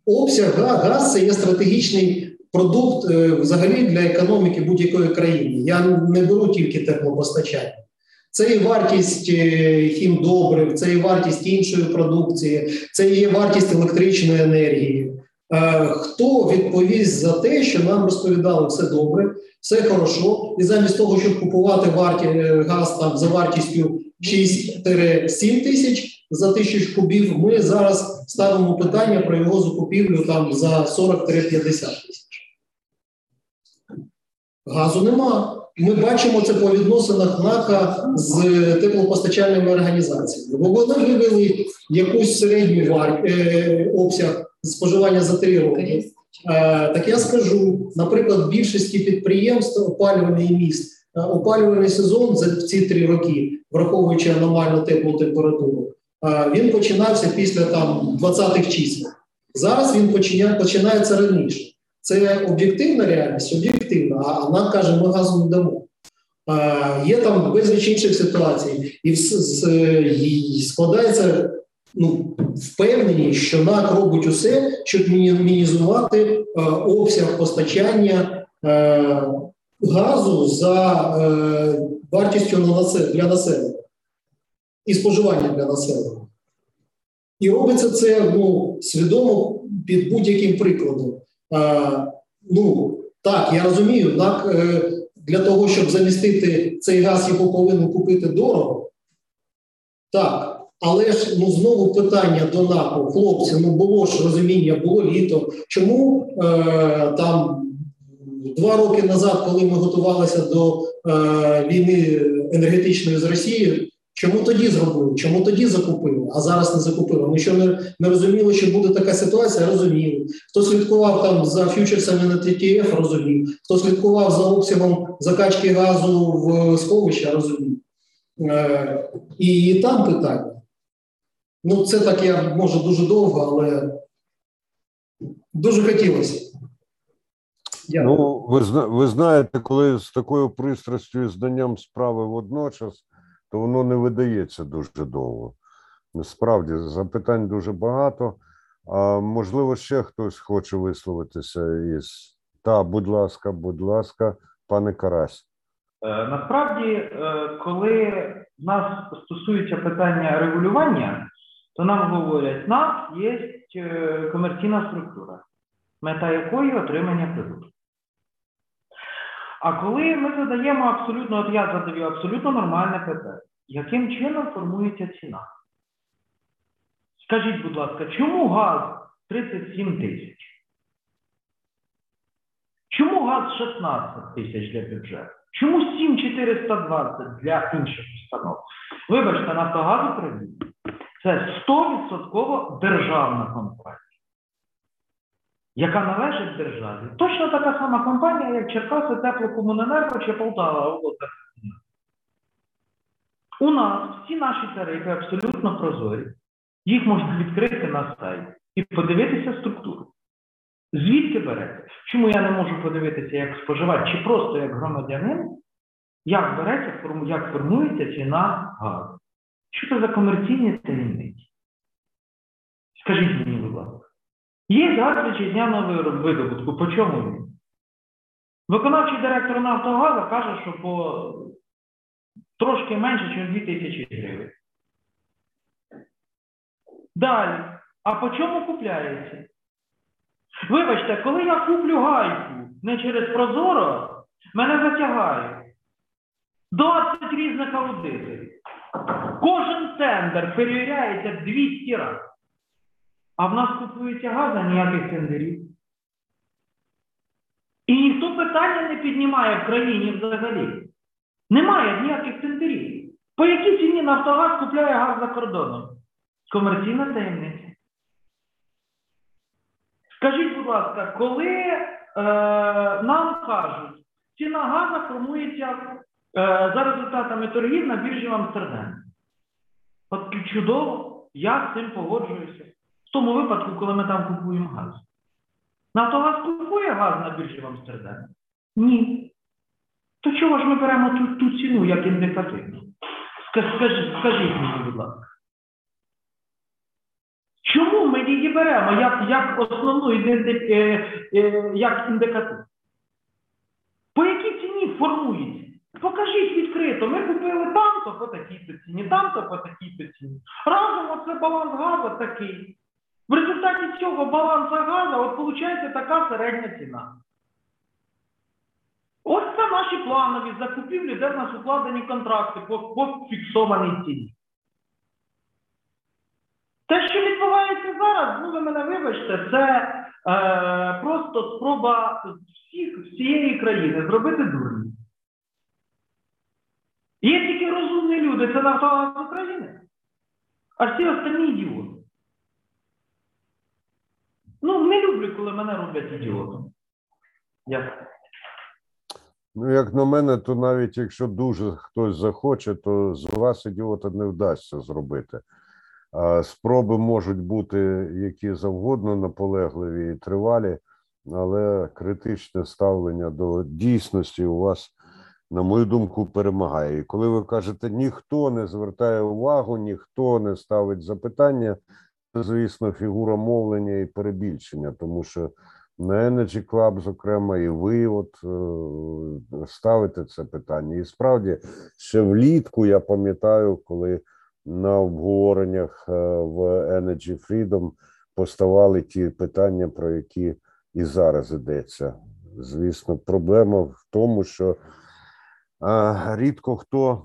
Обсяг газ це є стратегічний продукт е, взагалі для економіки будь-якої країни. Я не беру тільки теплопостачання. Це і вартість е, хімдобрив, це і вартість іншої продукції, це і вартість електричної енергії. Е, хто відповість за те, що нам розповідали все добре, все хорошо, і замість того, щоб купувати варті, е, газ там за вартістю 6-7 тисяч за тисячу кубів, ми зараз ставимо питання про його закупівлю там за 40-50 тисяч. Газу нема. Ми бачимо це по відносинах НАКа з теплопостачальними організаціями. Бо вони вивели якусь середню вар... е... обсяг споживання за три роки. Е... Так я скажу, наприклад, більшості підприємств опалювальний міст, опалювальний сезон за ці три роки, враховуючи аномально теплу температуру, е... він починався після там 20-х чисел. Зараз він починається раніше. Це об'єктивна реальність, об'єктивна, а нам каже, ми газу не дамо. А, Є там безліч інших ситуацій, і, і складається ну, впевненість, що НАК робить усе, щоб мінімізувати обсяг постачання газу за а, вартістю для населення і споживання для населення. І робиться це ну, свідомо під будь-яким прикладом. Ну, так, я розумію, так, е, для того, щоб замістити цей газ, його повинен купити дорого. Так, але ж ну, знову питання до НАПу, хлопці, ну було ж розуміння, було літо. Чому е, там два роки назад, коли ми готувалися до е, війни енергетичної з Росією, Чому тоді зробили? Чому тоді закупили, а зараз не закупили? Ми що не, не розуміли, що буде така ситуація, розуміли. Хто слідкував там за фьючерсами на ТТФ, розумів. Хто слідкував за обсягом закачки газу в сховища, розумів. Е, і, там питання. Ну, це так я може дуже довго, але дуже хотілося. Дякую. Ну, ви ви знаєте, коли з такою пристрастю і знанням справи водночас то воно не видається дуже довго. Насправді, запитань дуже багато. А можливо, ще хтось хоче висловитися із та, будь ласка, будь ласка, пане Карась. Е, насправді, е, коли нас стосується питання регулювання, то нам говорять, нас є е, комерційна структура, мета якої отримання прибутку. А коли ми задаємо абсолютно, от я задаю абсолютно нормальне питання, яким чином формується ціна? Скажіть, будь ласка, чому газ 37 тисяч? Чому газ 16 тисяч для бюджету? Чому 7420 для інших установ? Вибачте, Нафтогаз України це 100% державна компанія яка належить державі. Точно така сама компанія, як Черкаси Теплокомуненерго чи Полтава обласна. У нас всі наші тарифи абсолютно прозорі. Їх можна відкрити на сайті і подивитися структуру. Звідки берете? Чому я не можу подивитися як споживач, чи просто як громадянин, як береться, як формується ціна газу? Що це за комерційні таємниці? Скажіть мені, будь ласка. Є газ вітчизняного видобутку. По чому він? Виконавчий директор Нафтогаза каже, що по трошки менше, ніж 2 тисячі гривень. Далі. А по чому купляється? Вибачте, коли я куплю гайку не через Прозоро, мене затягає 20 різних аудиторів. Кожен тендер перевіряється 200 разів. А в нас купується газ, а ніяких тендерів. І ніхто питання не піднімає в країні взагалі. Немає ніяких тендерів. По якій ціні Нафтогаз купляє газ за кордоном? Комерційна таємниця. Скажіть, будь ласка, коли е, нам кажуть, ціна газу формується е, за результатами торгів на біржі в Амстердамі. От чудово, я з цим погоджуюся. Тому випадку, коли ми там купуємо газ. Нафтогаз купує газ на біржі в Амстердамі? Ні. То чого ж ми беремо ту, ту ціну як індикативну? Ска- Скажіть, скажіть мені, будь ласка. Чому ми її беремо як, як основну е, е, як індикатив? По якій ціні формується? Покажіть відкрито, ми купили там-то по такій-то ціні, там-то по такій-то ціні. Разом оце баланс газу такий. В результаті цього балансу газу от виходить така середня ціна. Ось це наші планові закупівлі, де в нас укладені контракти по, по фіксованій ціні. Те, що відбувається зараз, ну ви мене вибачте, це е, просто спроба всіх, всієї країни зробити дурні. Є тільки розумні люди, це Нафтогаз України, а всі останні ідіоти. Ну, не люблю, коли мене роблять ідіотом. Дякую. Ну, як на мене, то навіть якщо дуже хтось захоче, то з вас ідіота не вдасться зробити. А спроби можуть бути які завгодно наполегливі і тривалі, але критичне ставлення до дійсності у вас, на мою думку, перемагає. І коли ви кажете, ніхто не звертає увагу, ніхто не ставить запитання, звісно, фігура мовлення і перебільшення, тому що на Energy Club, зокрема, і ви от е, ставите це питання. І справді, ще влітку я пам'ятаю, коли на обговореннях е, в Energy Freedom поставали ті питання, про які і зараз йдеться. Звісно, проблема в тому, що рідко хто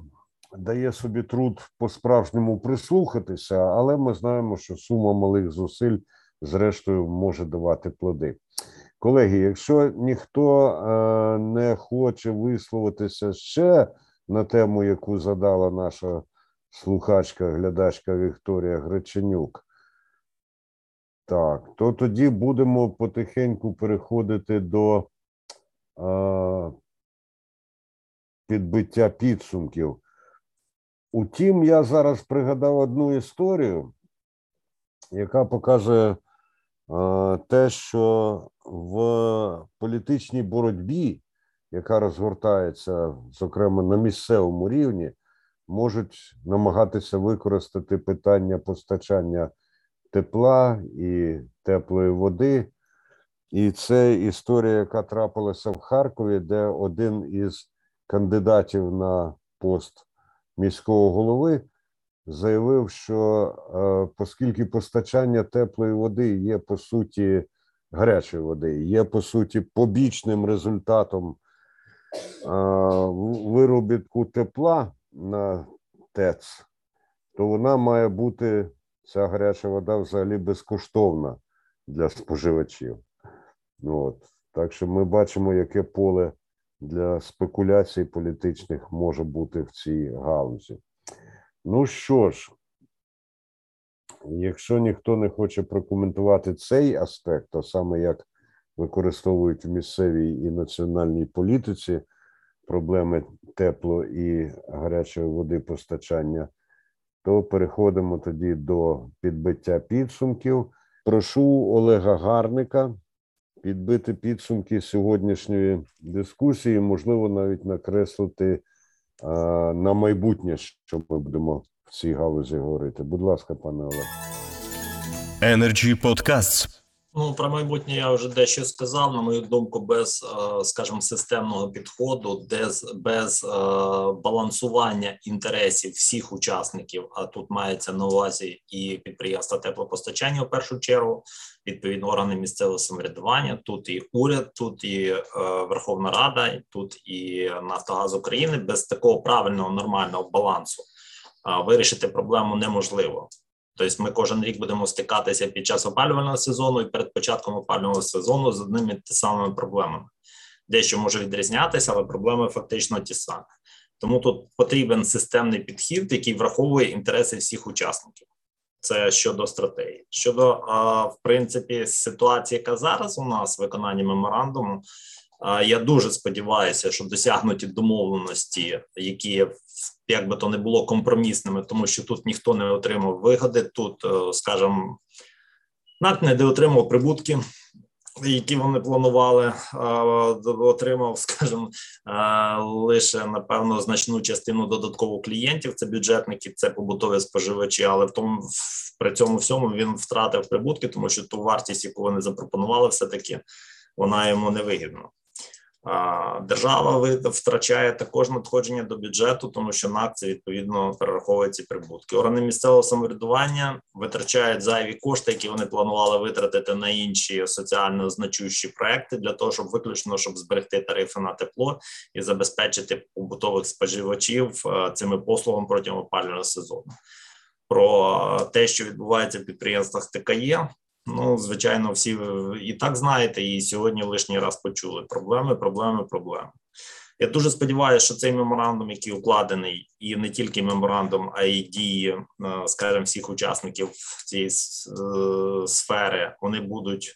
дає собі труд по-справжньому прислухатися, але ми знаємо, що сума малих зусиль зрештою може давати плоди. Колеги, якщо ніхто е, не хоче висловитися ще на тему, яку задала наша слухачка, глядачка Вікторія Греченюк, так, то тоді будемо потихеньку переходити до е, підбиття підсумків. Утім, я зараз пригадав одну історію, яка показує е, те, що в політичній боротьбі, яка розгортається, зокрема на місцевому рівні, можуть намагатися використати питання постачання тепла і теплої води. І це історія, яка трапилася в Харкові, де один із кандидатів на пост міського голови заявив, що е, оскільки постачання теплої води є по суті гарячої води, є по суті побічним результатом е, виробітку тепла на ТЕЦ, то вона має бути ця гаряча вода взагалі безкоштовна для споживачів. От. Так що ми бачимо, яке поле для спекуляцій політичних може бути в цій галузі. Ну що ж, якщо ніхто не хоче прокоментувати цей аспект, то саме як використовують в місцевій і національній політиці проблеми тепло і гарячої води постачання, то переходимо тоді до підбиття підсумків. Прошу Олега Гарника підбити підсумки сьогоднішньої дискусії, можливо, навіть накреслити а, на майбутнє, що ми будемо в цій галузі говорити. Будь ласка, пане Олег. Energy Podcasts. Ну, про майбутнє я вже дещо сказав. На мою думку, без, е, скажімо, системного підходу, без, без е, балансування інтересів всіх учасників, а тут мається на увазі і підприємства теплопостачання в першу чергу, відповідно органи місцевого самоврядування. Тут і уряд, тут і е, Верховна Рада, тут і Нафтогаз України. Без такого правильного нормального балансу вирішити проблему неможливо. Тобто ми кожен рік будемо стикатися під час опалювального сезону і перед початком опалювального сезону з одними тими самими проблемами. Дещо може відрізнятися, але проблеми фактично ті самі. Тому тут потрібен системний підхід, який враховує інтереси всіх учасників. Це щодо стратегії. Щодо, в принципі, ситуації, яка зараз у нас в виконанні меморандуму, я дуже сподіваюся, що досягнуті домовленості, які як би то не було компромісними, тому що тут ніхто не отримав вигоди. Тут, е, скажімо, НАК не отримав прибутки, які вони планували, отримав, скажімо, лише напевно значну частину додатково клієнтів. Це бюджетники, це побутові споживачі, але в тому при цьому всьому він втратив прибутки, тому що ту вартість, яку вони запропонували, все таки вона йому не вигідна. Держава втрачає також надходження до бюджету, тому що НАК це відповідно перераховує прибутки. Органи місцевого самоврядування витрачають зайві кошти, які вони планували витратити на інші соціально значущі проекти для того, щоб виключно щоб зберегти тарифи на тепло і забезпечити побутових споживачів е, цими послугами протягом опалювального сезону. Про те, що відбувається в підприємствах ТКЄ, Ну, звичайно, всі і так знаєте, і сьогодні лишній раз почули проблеми, проблеми, проблеми. Я дуже сподіваюся, що цей меморандум, який укладений, і не тільки меморандум, а й дії, е, скажімо, всіх учасників цієї е, сфери, вони будуть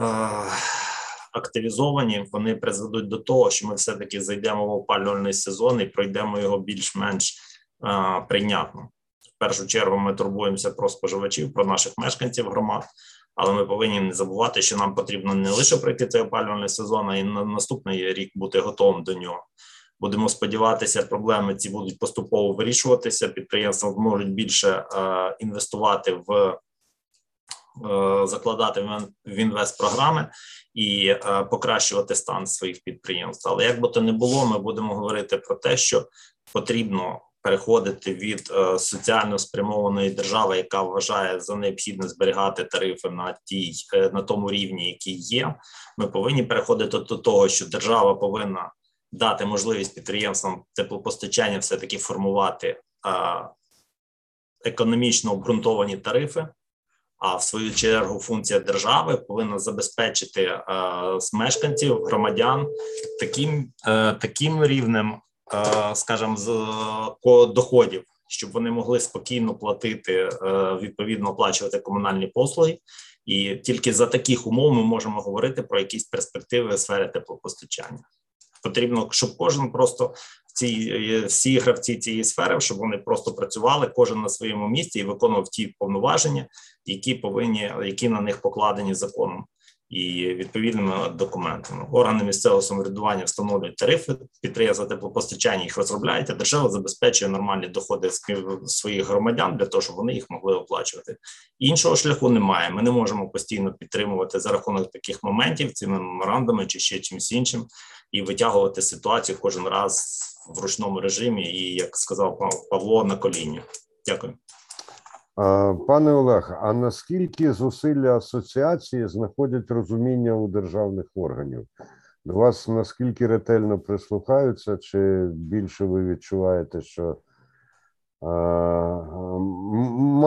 е, активізовані. Вони призведуть до того, що ми все таки зайдемо в опалювальний сезон і пройдемо його більш-менш прийнятно першу чергу ми турбуємося про споживачів, про наших мешканців громад. Але ми повинні не забувати, що нам потрібно не лише пройти цей опалювальний сезон, а й на наступний рік бути готовим до нього. Будемо сподіватися, проблеми ці будуть поступово вирішуватися. Підприємства можуть більше е, інвестувати в е, закладати в інвест-програми і е, покращувати стан своїх підприємств. Але як би то не було, ми будемо говорити про те, що потрібно переходити від е, соціально спрямованої держави, яка вважає за необхідне зберігати тарифи на тій е, на тому рівні, який є. Ми повинні переходити до того, що держава повинна дати можливість підприємствам теплопостачання все таки формувати е, економічно обґрунтовані тарифи. А в свою чергу функція держави повинна забезпечити е, мешканців громадян таким е, таким рівнем скажімо, з доходів, щоб вони могли спокійно платити е, відповідно оплачувати комунальні послуги, і тільки за таких умов ми можемо говорити про якісь перспективи сфери теплопостачання. Потрібно, щоб кожен просто ці всі гравці цієї сфери, щоб вони просто працювали, кожен на своєму місці і виконував ті повноваження, які повинні які на них покладені законом і відповідними документами. Органи місцевого самоврядування встановлюють тарифи, підприємства теплопостачання їх розробляють, а держава забезпечує нормальні доходи своїх громадян для того, щоб вони їх могли оплачувати. Іншого шляху немає. Ми не можемо постійно підтримувати за рахунок таких моментів цими меморандами чи ще чимось іншим, і витягувати ситуацію кожен раз в ручному режимі, і як сказав Павло на коліні. Дякую. Пане Олег, а наскільки зусилля асоціації знаходять розуміння у державних органів? До вас наскільки ретельно прислухаються, чи більше ви відчуваєте, що а,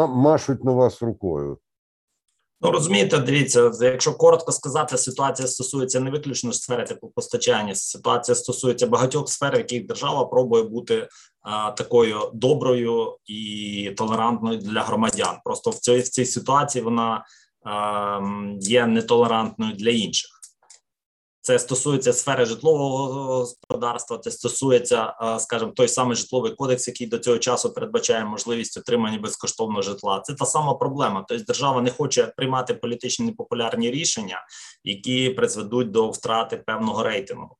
машуть на вас рукою? Ну розумієте, дивіться, якщо коротко сказати, ситуація стосується не виключно сфери теплопостачання, ситуація стосується багатьох сфер, в яких держава пробує бути а, такою доброю і толерантною для громадян. Просто в цій в цій ситуації вона а, є нетолерантною для інших. Це стосується сфери житлового господарства, це стосується, скажімо, той самий житловий кодекс, який до цього часу передбачає можливість отримання безкоштовного житла. Це та сама проблема. Тобто держава не хоче приймати політичні непопулярні рішення, які призведуть до втрати певного рейтингу.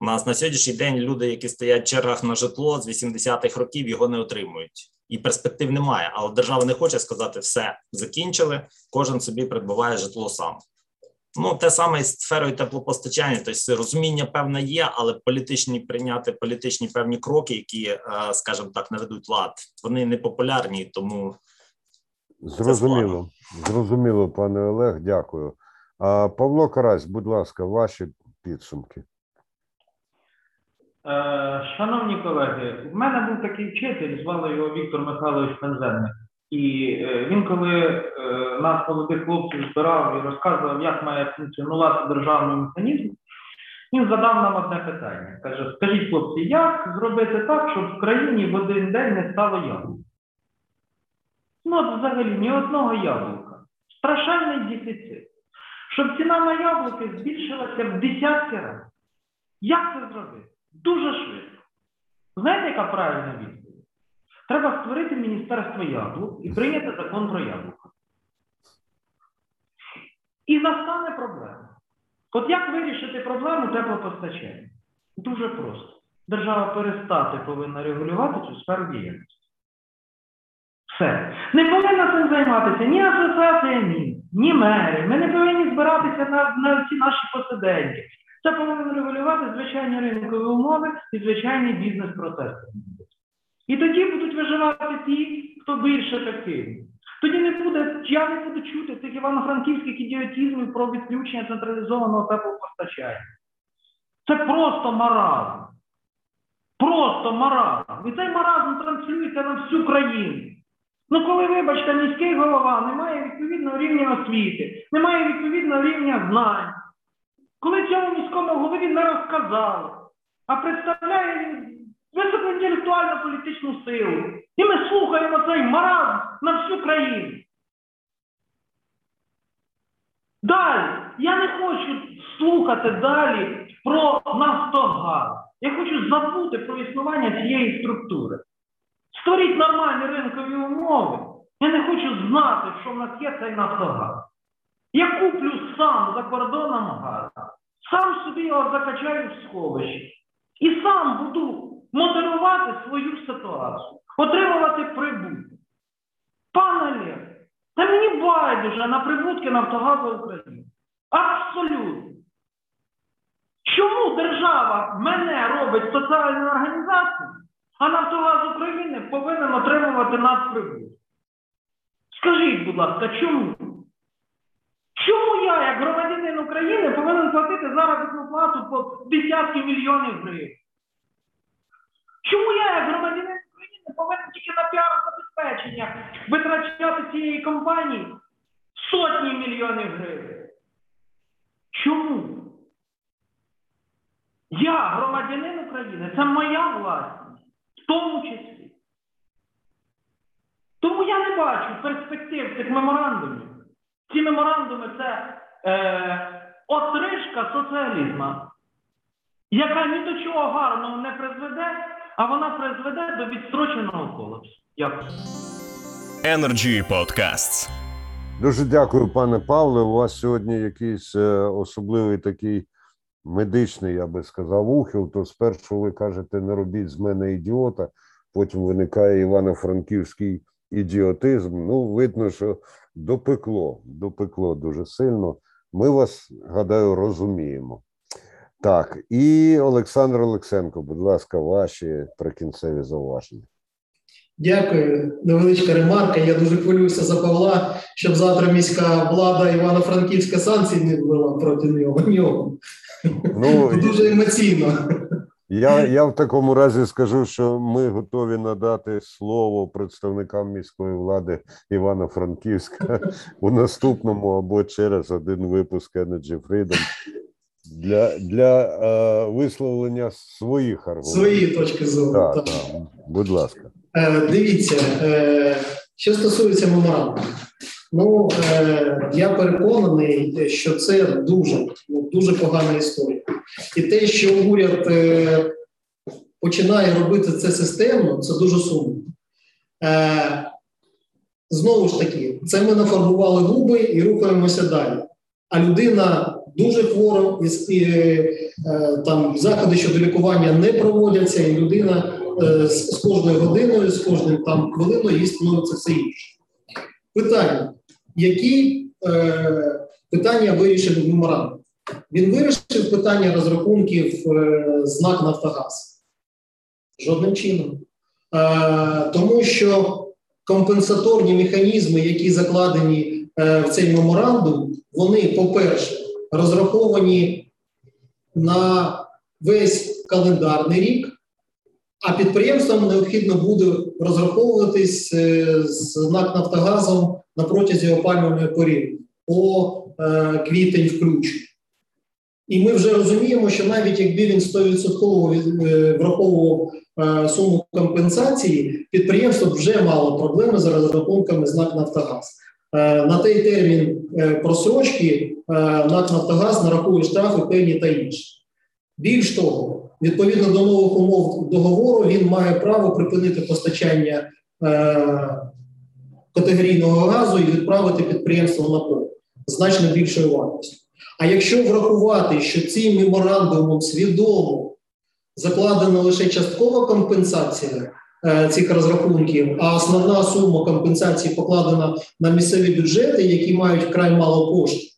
У нас на сьогоднішній день люди, які стоять в чергах на житло з 80-х років, його не отримують. і перспектив немає. Але держава не хоче сказати все закінчили. Кожен собі придбаває житло сам. Ну, те саме із сферою теплопостачання, тобто розуміння певне є, але політичні прийняти політичні певні кроки, які, е, скажімо так, наведуть лад, вони не популярні, тому Зрозуміло, зрозуміло, пане Олег, дякую. А Павло Карась, будь ласка, ваші підсумки. Е, Шановні колеги, в мене був такий вчитель, звали його Віктор Михайлович Пензенник. І е, він, коли е, нас, молодих хлопців, збирав і розказував, як має функціонувати державний механізм, він задав нам одне питання. Каже: скажіть, хлопці, як зробити так, щоб в країні в один день не стало яблук? Ну, от взагалі ні одного яблука. Страшенний дефіцит. Щоб ціна на яблуки збільшилася в десятки разів. Як це зробити? Дуже швидко. Знаєте, яка правильна відповідь? Треба створити Міністерство яблук і прийняти закон про яблука. І настане проблема. От як вирішити проблему теплопостачання? Дуже просто. Держава перестати повинна регулювати цю сферу діяльності. Все. Не повинна цим займатися ні асоціація МІН, ні мери. Ми не повинні збиратися на, на ці наші посиденьки. Це повинен регулювати звичайні ринкові умови і звичайний бізнес-процес. І тоді будуть виживати ті, хто більш ефективний. Тоді не буде, я не буду чути цих івано-франківських ідіотізмів про відключення централізованого теплопостачання. Це просто маразм. Просто маразм. І цей маразм транслюється на всю країну. Ну, коли, вибачте, міський голова не має відповідного рівня освіти, не має відповідного рівня знань, коли цьому міському голові не розказали, а представляє він високоінтелектуальну політичну силу. І ми слухаємо цей маразм на всю країну. Далі. Я не хочу слухати далі про Нафтогаз. Я хочу забути про існування цієї структури. Створіть нормальні ринкові умови. Я не хочу знати, що в нас є цей Нафтогаз. Я куплю сам за кордоном газ, сам собі його закачаю в сховище і сам буду моделювати свою ситуацію, отримувати прибуток. Пане Олег, та мені байдуже на прибутки Нафтогазу України. Абсолютно. Чому держава мене робить соціальну організацію, а Нафтогаз України повинен отримувати надприбуток? Скажіть, будь ласка, чому? Чому я, як громадянин України, повинен платити заробітну плату по десятки мільйонів гривень? Чому я, як громадянин України, повинен тільки на піар забезпечення витрачати цієї компанії сотні мільйонів гривень? Чому? Я, громадянин України, це моя власність, в тому числі. Тому я не бачу перспектив цих меморандумів. Ці меморандуми це е, отрижка соціалізму, яка ні до чого гарного не призведе, а вона призведе до відстроченого колапсу. Дякую. Energy Podcasts. Дуже дякую, пане Павле. У вас сьогодні якийсь е, особливий такий медичний, я би сказав, ухил. То спершу ви кажете, не робіть з мене ідіота, потім виникає івано-франківський ідіотизм. Ну, видно, що допекло, допекло дуже сильно. Ми вас, гадаю, розуміємо. Так, і Олександр Олексенко, будь ласка, ваші прикінцеві зауваження. Дякую. Невеличка ремарка. Я дуже хвилююся за Павла, щоб завтра міська влада Івано-Франківська санкцій не ввела проти нього. нього. Ну, Дуже емоційно. Я, я в такому разі скажу, що ми готові надати слово представникам міської влади Івано-Франківська у наступному або через один випуск Energy Freedom для, для е, висловлення своїх аргументів. Свої точки зору. Так, так. так. Будь ласка. Е, Дивіться, е, що стосується меморандуму, ну е, я переконаний, що це дуже дуже погана історія. І те, що уряд е, починає робити це системно, це дуже сумно. Е, Знову ж таки, це ми нафарбували губи і рухаємося далі. А людина дуже хворим, і, і там заходи щодо лікування не проводяться, і людина з, з кожною годиною, з кожним там хвилиною їй становиться все інше. Питання: які е, питання вирішив меморандум? Він вирішив питання розрахунків е, знак Нафтогаз. Жодним чином. Е, тому що компенсаторні механізми, які закладені е, в цей меморандум, вони, по-перше, розраховані на весь календарний рік, а підприємствам необхідно буде розраховуватись е, з НАК Нафтогазом на протязі опалювальної періоду по е, квітень включно. І ми вже розуміємо, що навіть якби він 100% е, враховував суму компенсації, підприємство вже мало проблеми з розрахунками з НАК Нафтогаз. Е, на той термін просрочки НАК Нафтогаз нарахує штрафи певні та інші. Більш того, відповідно до нових умов договору, він має право припинити постачання категорійного газу і відправити підприємство на поле значно більшою вартістю. А якщо врахувати, що цим меморандумом свідомо закладена лише часткова компенсація е, цих розрахунків, а основна сума компенсації покладена на місцеві бюджети, які мають вкрай мало коштів,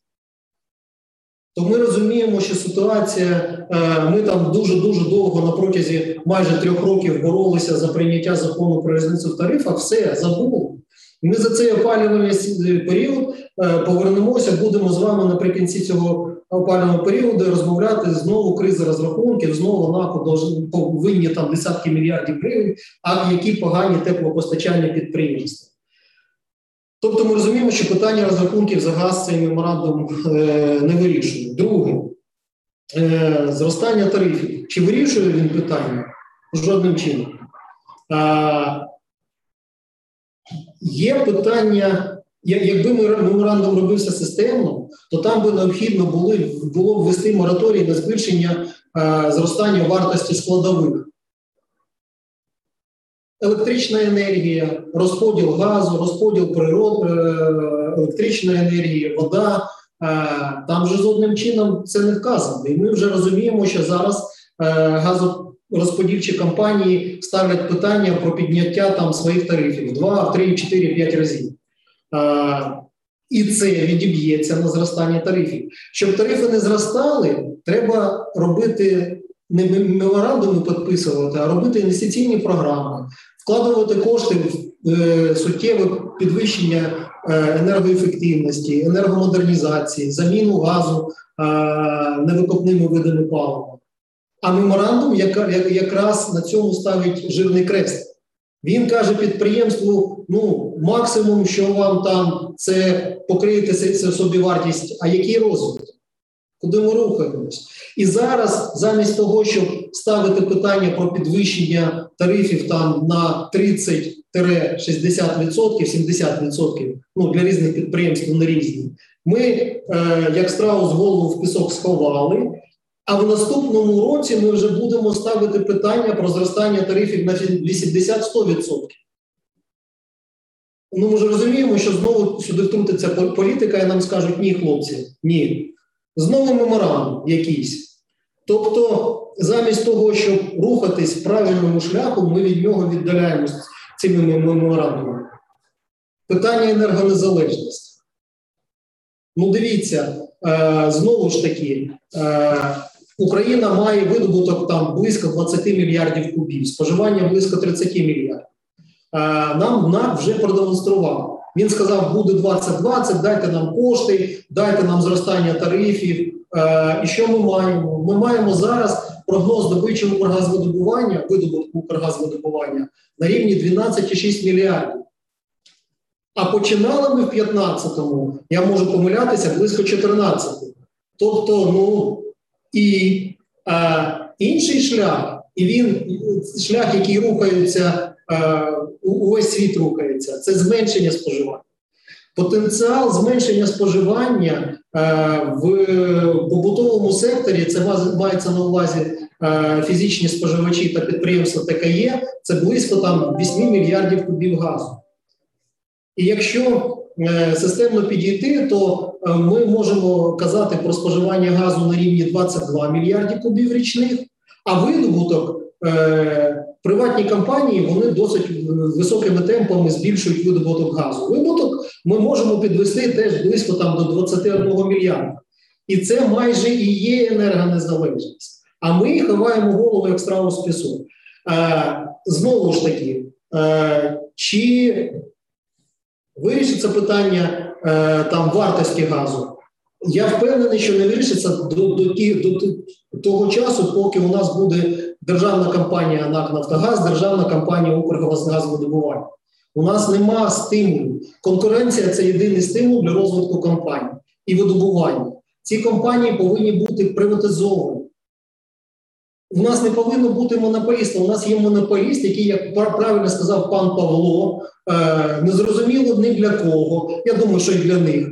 то ми розуміємо, що ситуація, е, ми там дуже-дуже довго на протязі майже трьох років боролися за прийняття закону про різницю в тарифах, все забули. Ми за цей опалювальний період е, повернемося, будемо з вами наприкінці цього опалювального періоду розмовляти знову кризи розрахунків, знову НАКО повинні там десятки мільярдів гривень, а які погані теплопостачання підприємства. Тобто ми розуміємо, що питання розрахунків за газ цей меморандум е, не вирішує. Друге, е, зростання тарифів. Чи вирішує він питання? Жодним чином. Є питання, якби меморандум робився системно, то там би необхідно було, було ввести мораторій на збільшення е, зростання вартості складових. Електрична енергія, розподіл газу, розподіл природ, е, електричної енергії, вода. Е, там же жодним чином це не вказано. І ми вже розуміємо, що зараз е, газо розподільчі компанії ставлять питання про підняття там своїх тарифів в 2, в 3, 4, 5 разів. І це відіб'ється на зростання тарифів. Щоб тарифи не зростали, треба робити не меморандуми підписувати, а робити інвестиційні програми, вкладувати кошти в е, суттєве підвищення е, енергоефективності, енергомодернізації, заміну газу е, невикопними видами палива. А меморандум якраз на цьому ставить жирний крест. Він каже підприємству: ну, максимум, що вам там це покриєте це собівартість, а який розвиток? Куди ми рухаємось? І зараз, замість того, щоб ставити питання про підвищення тарифів там на 30-60%, 70%, ну для різних підприємств не різні, ми, е, як страус голову в пісок сховали. А в наступному році ми вже будемо ставити питання про зростання тарифів на 80-100%. Ну, ми ж розуміємо, що знову сюди втрутиться політика, і нам скажуть ні, хлопці, ні. Знову меморандум якийсь. Тобто, замість того, щоб рухатись правильному шляху, ми від нього віддаляємося цими меморандумами. Питання енергонезалежності. Ну, дивіться, е, знову ж таки. Е, Україна має видобуток там близько 20 мільярдів кубів, споживання близько 30 мільярдів. Нам НАК вже продемонстрував. Він сказав, буде 2020, дайте нам кошти, дайте нам зростання тарифів. І що ми маємо? Ми маємо зараз прогноз добичі Укргазвидобування, видобутку Укргазвидобування на рівні 12,6 мільярдів. А починали ми в 15-му, я можу помилятися, близько 14. Тобто, ну і е, інший шлях, і він шлях, який рухається, е, увесь світ рухається, це зменшення споживання. Потенціал зменшення споживання е, в побутовому секторі це мається на увазі е, фізичні споживачі та підприємства ТКЄ, це близько там 8 мільярдів кубів газу. І якщо е, системно підійти, то е, ми можемо казати про споживання газу на рівні 22 мільярді кубів річних, а видобуток е, приватні компанії вони досить високими темпами збільшують видобуток газу. Видобуток ми можемо підвести теж близько там до 21 мільярда. І це майже і є енергонезалежність. А ми ховаємо голову як страву з пісу. Е, знову ж таки, е, чи вирішиться питання е, там вартості газу? Я впевнений, що не вирішиться до, до, до, того часу, поки у нас буде державна компанія НАК Нафтогаз, державна компанія Укргазвидобування. У нас нема стимулу. Конкуренція це єдиний стимул для розвитку компаній і видобування. Ці компанії повинні бути приватизовані. У нас не повинно бути монополіста. У нас є монополіст, який, як правильно сказав пан Павло, е, незрозуміло ні для кого. Я думаю, що і для них.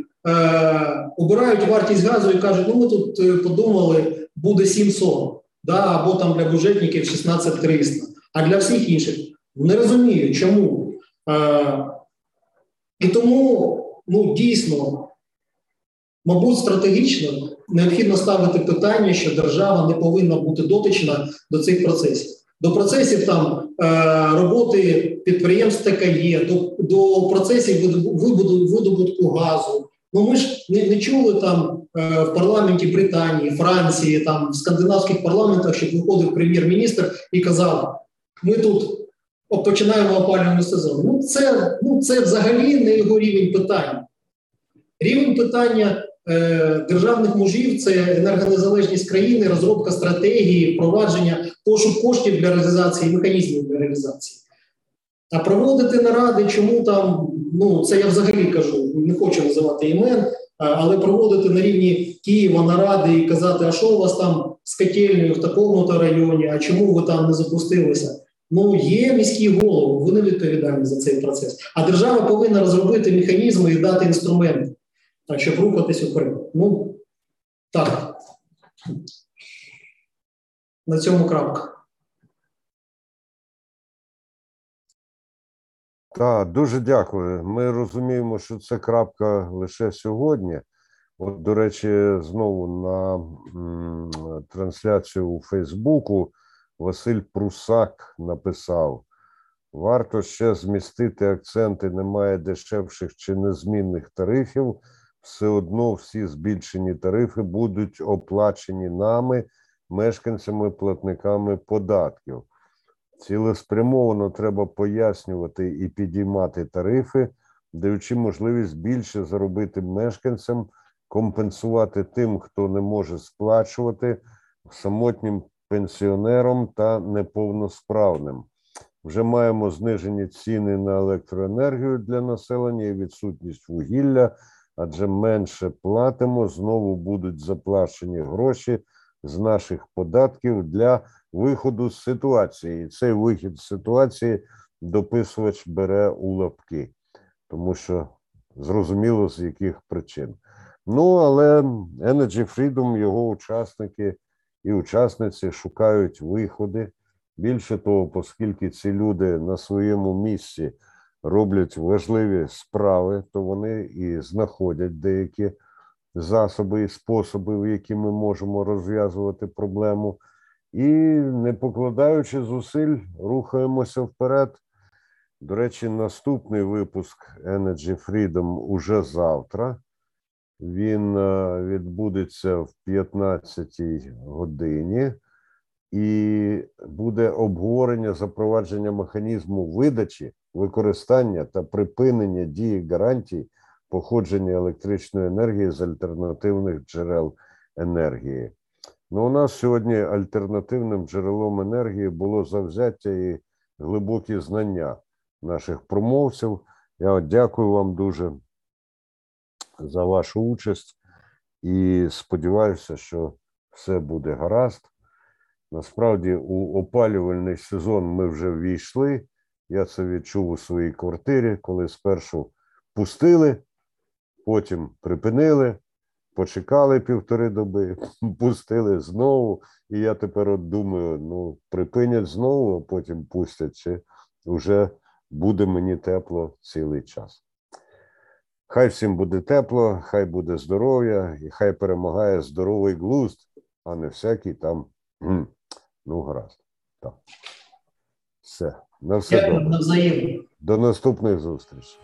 Обирають вартість газу і кажуть, ну ми тут е, подумали, буде 740, да, або там для бюджетників 16300, а для всіх інших не розумію, чому. Е, і тому ну, дійсно, мабуть, стратегічно необхідно ставити питання, що держава не повинна бути дотична до цих процесів. До процесів там е, роботи підприємств ТКЄ, до, до процесів видобутку газу. Ну ми ж не, не чули там е, в парламенті Британії, Франції, там в скандинавських парламентах, щоб виходив прем'єр-міністр і казав: ми тут починаємо опалювальний сезон. Ну це, ну це взагалі не його рівень питання. Рівень питання е, державних мужів це енергонезалежність країни, розробка стратегії, впровадження, пошук коштів для реалізації, механізмів для реалізації. А проводити наради, чому там, ну це я взагалі кажу, не хочу називати імен, але проводити на рівні Києва наради і казати, а що у вас там з котельнею в такому-то районі, а чому ви там не запустилися? Ну, є міські голови, вони відповідальні за цей процес. А держава повинна розробити механізми і дати інструменти, щоб рухатись вперед. Ну, так. На цьому крапка. Так, дуже дякую. Ми розуміємо, що це крапка лише сьогодні. От, до речі, знову на м, трансляцію у Фейсбуку Василь Прусак написав: варто ще змістити акценти, немає дешевших чи незмінних тарифів. Все одно всі збільшені тарифи будуть оплачені нами, мешканцями, платниками податків. Цілеспрямовано треба пояснювати і підіймати тарифи, даючи можливість більше заробити мешканцям, компенсувати тим, хто не може сплачувати, самотнім пенсіонерам та неповносправним. Вже маємо знижені ціни на електроенергію для населення і відсутність вугілля, адже менше платимо, знову будуть заплачені гроші з наших податків для виходу з ситуації. І цей вихід з ситуації дописувач бере у лапки, тому що зрозуміло з яких причин. Ну, але Energy Freedom, його учасники і учасниці шукають виходи. Більше того, оскільки ці люди на своєму місці роблять важливі справи, то вони і знаходять деякі засоби і способи, в які ми можемо розв'язувати проблему. І не покладаючи зусиль, рухаємося вперед. До речі, наступний випуск Energy Freedom уже завтра. Він е, відбудеться в 15 годині, і буде обговорення запровадження механізму видачі, використання та припинення дії гарантій походження електричної енергії з альтернативних джерел енергії. Ну, у нас сьогодні альтернативним джерелом енергії було завзяття і глибокі знання наших промовців. Я дякую вам дуже за вашу участь і сподіваюся, що все буде гаразд. Насправді, у опалювальний сезон ми вже ввійшли. Я це відчув у своїй квартирі, коли спершу пустили, потім припинили, почекали півтори доби, пустили знову. І я тепер от думаю: ну, припинять знову, а потім пустять, чи вже буде мені тепло цілий час. Хай всім буде тепло, хай буде здоров'я, і хай перемагає здоровий глузд, а не всякий там. Ну, гаразд. Так. Все. На все добре. До наступних зустрічей.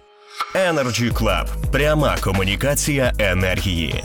Energy Club. Пряма комунікація енергії.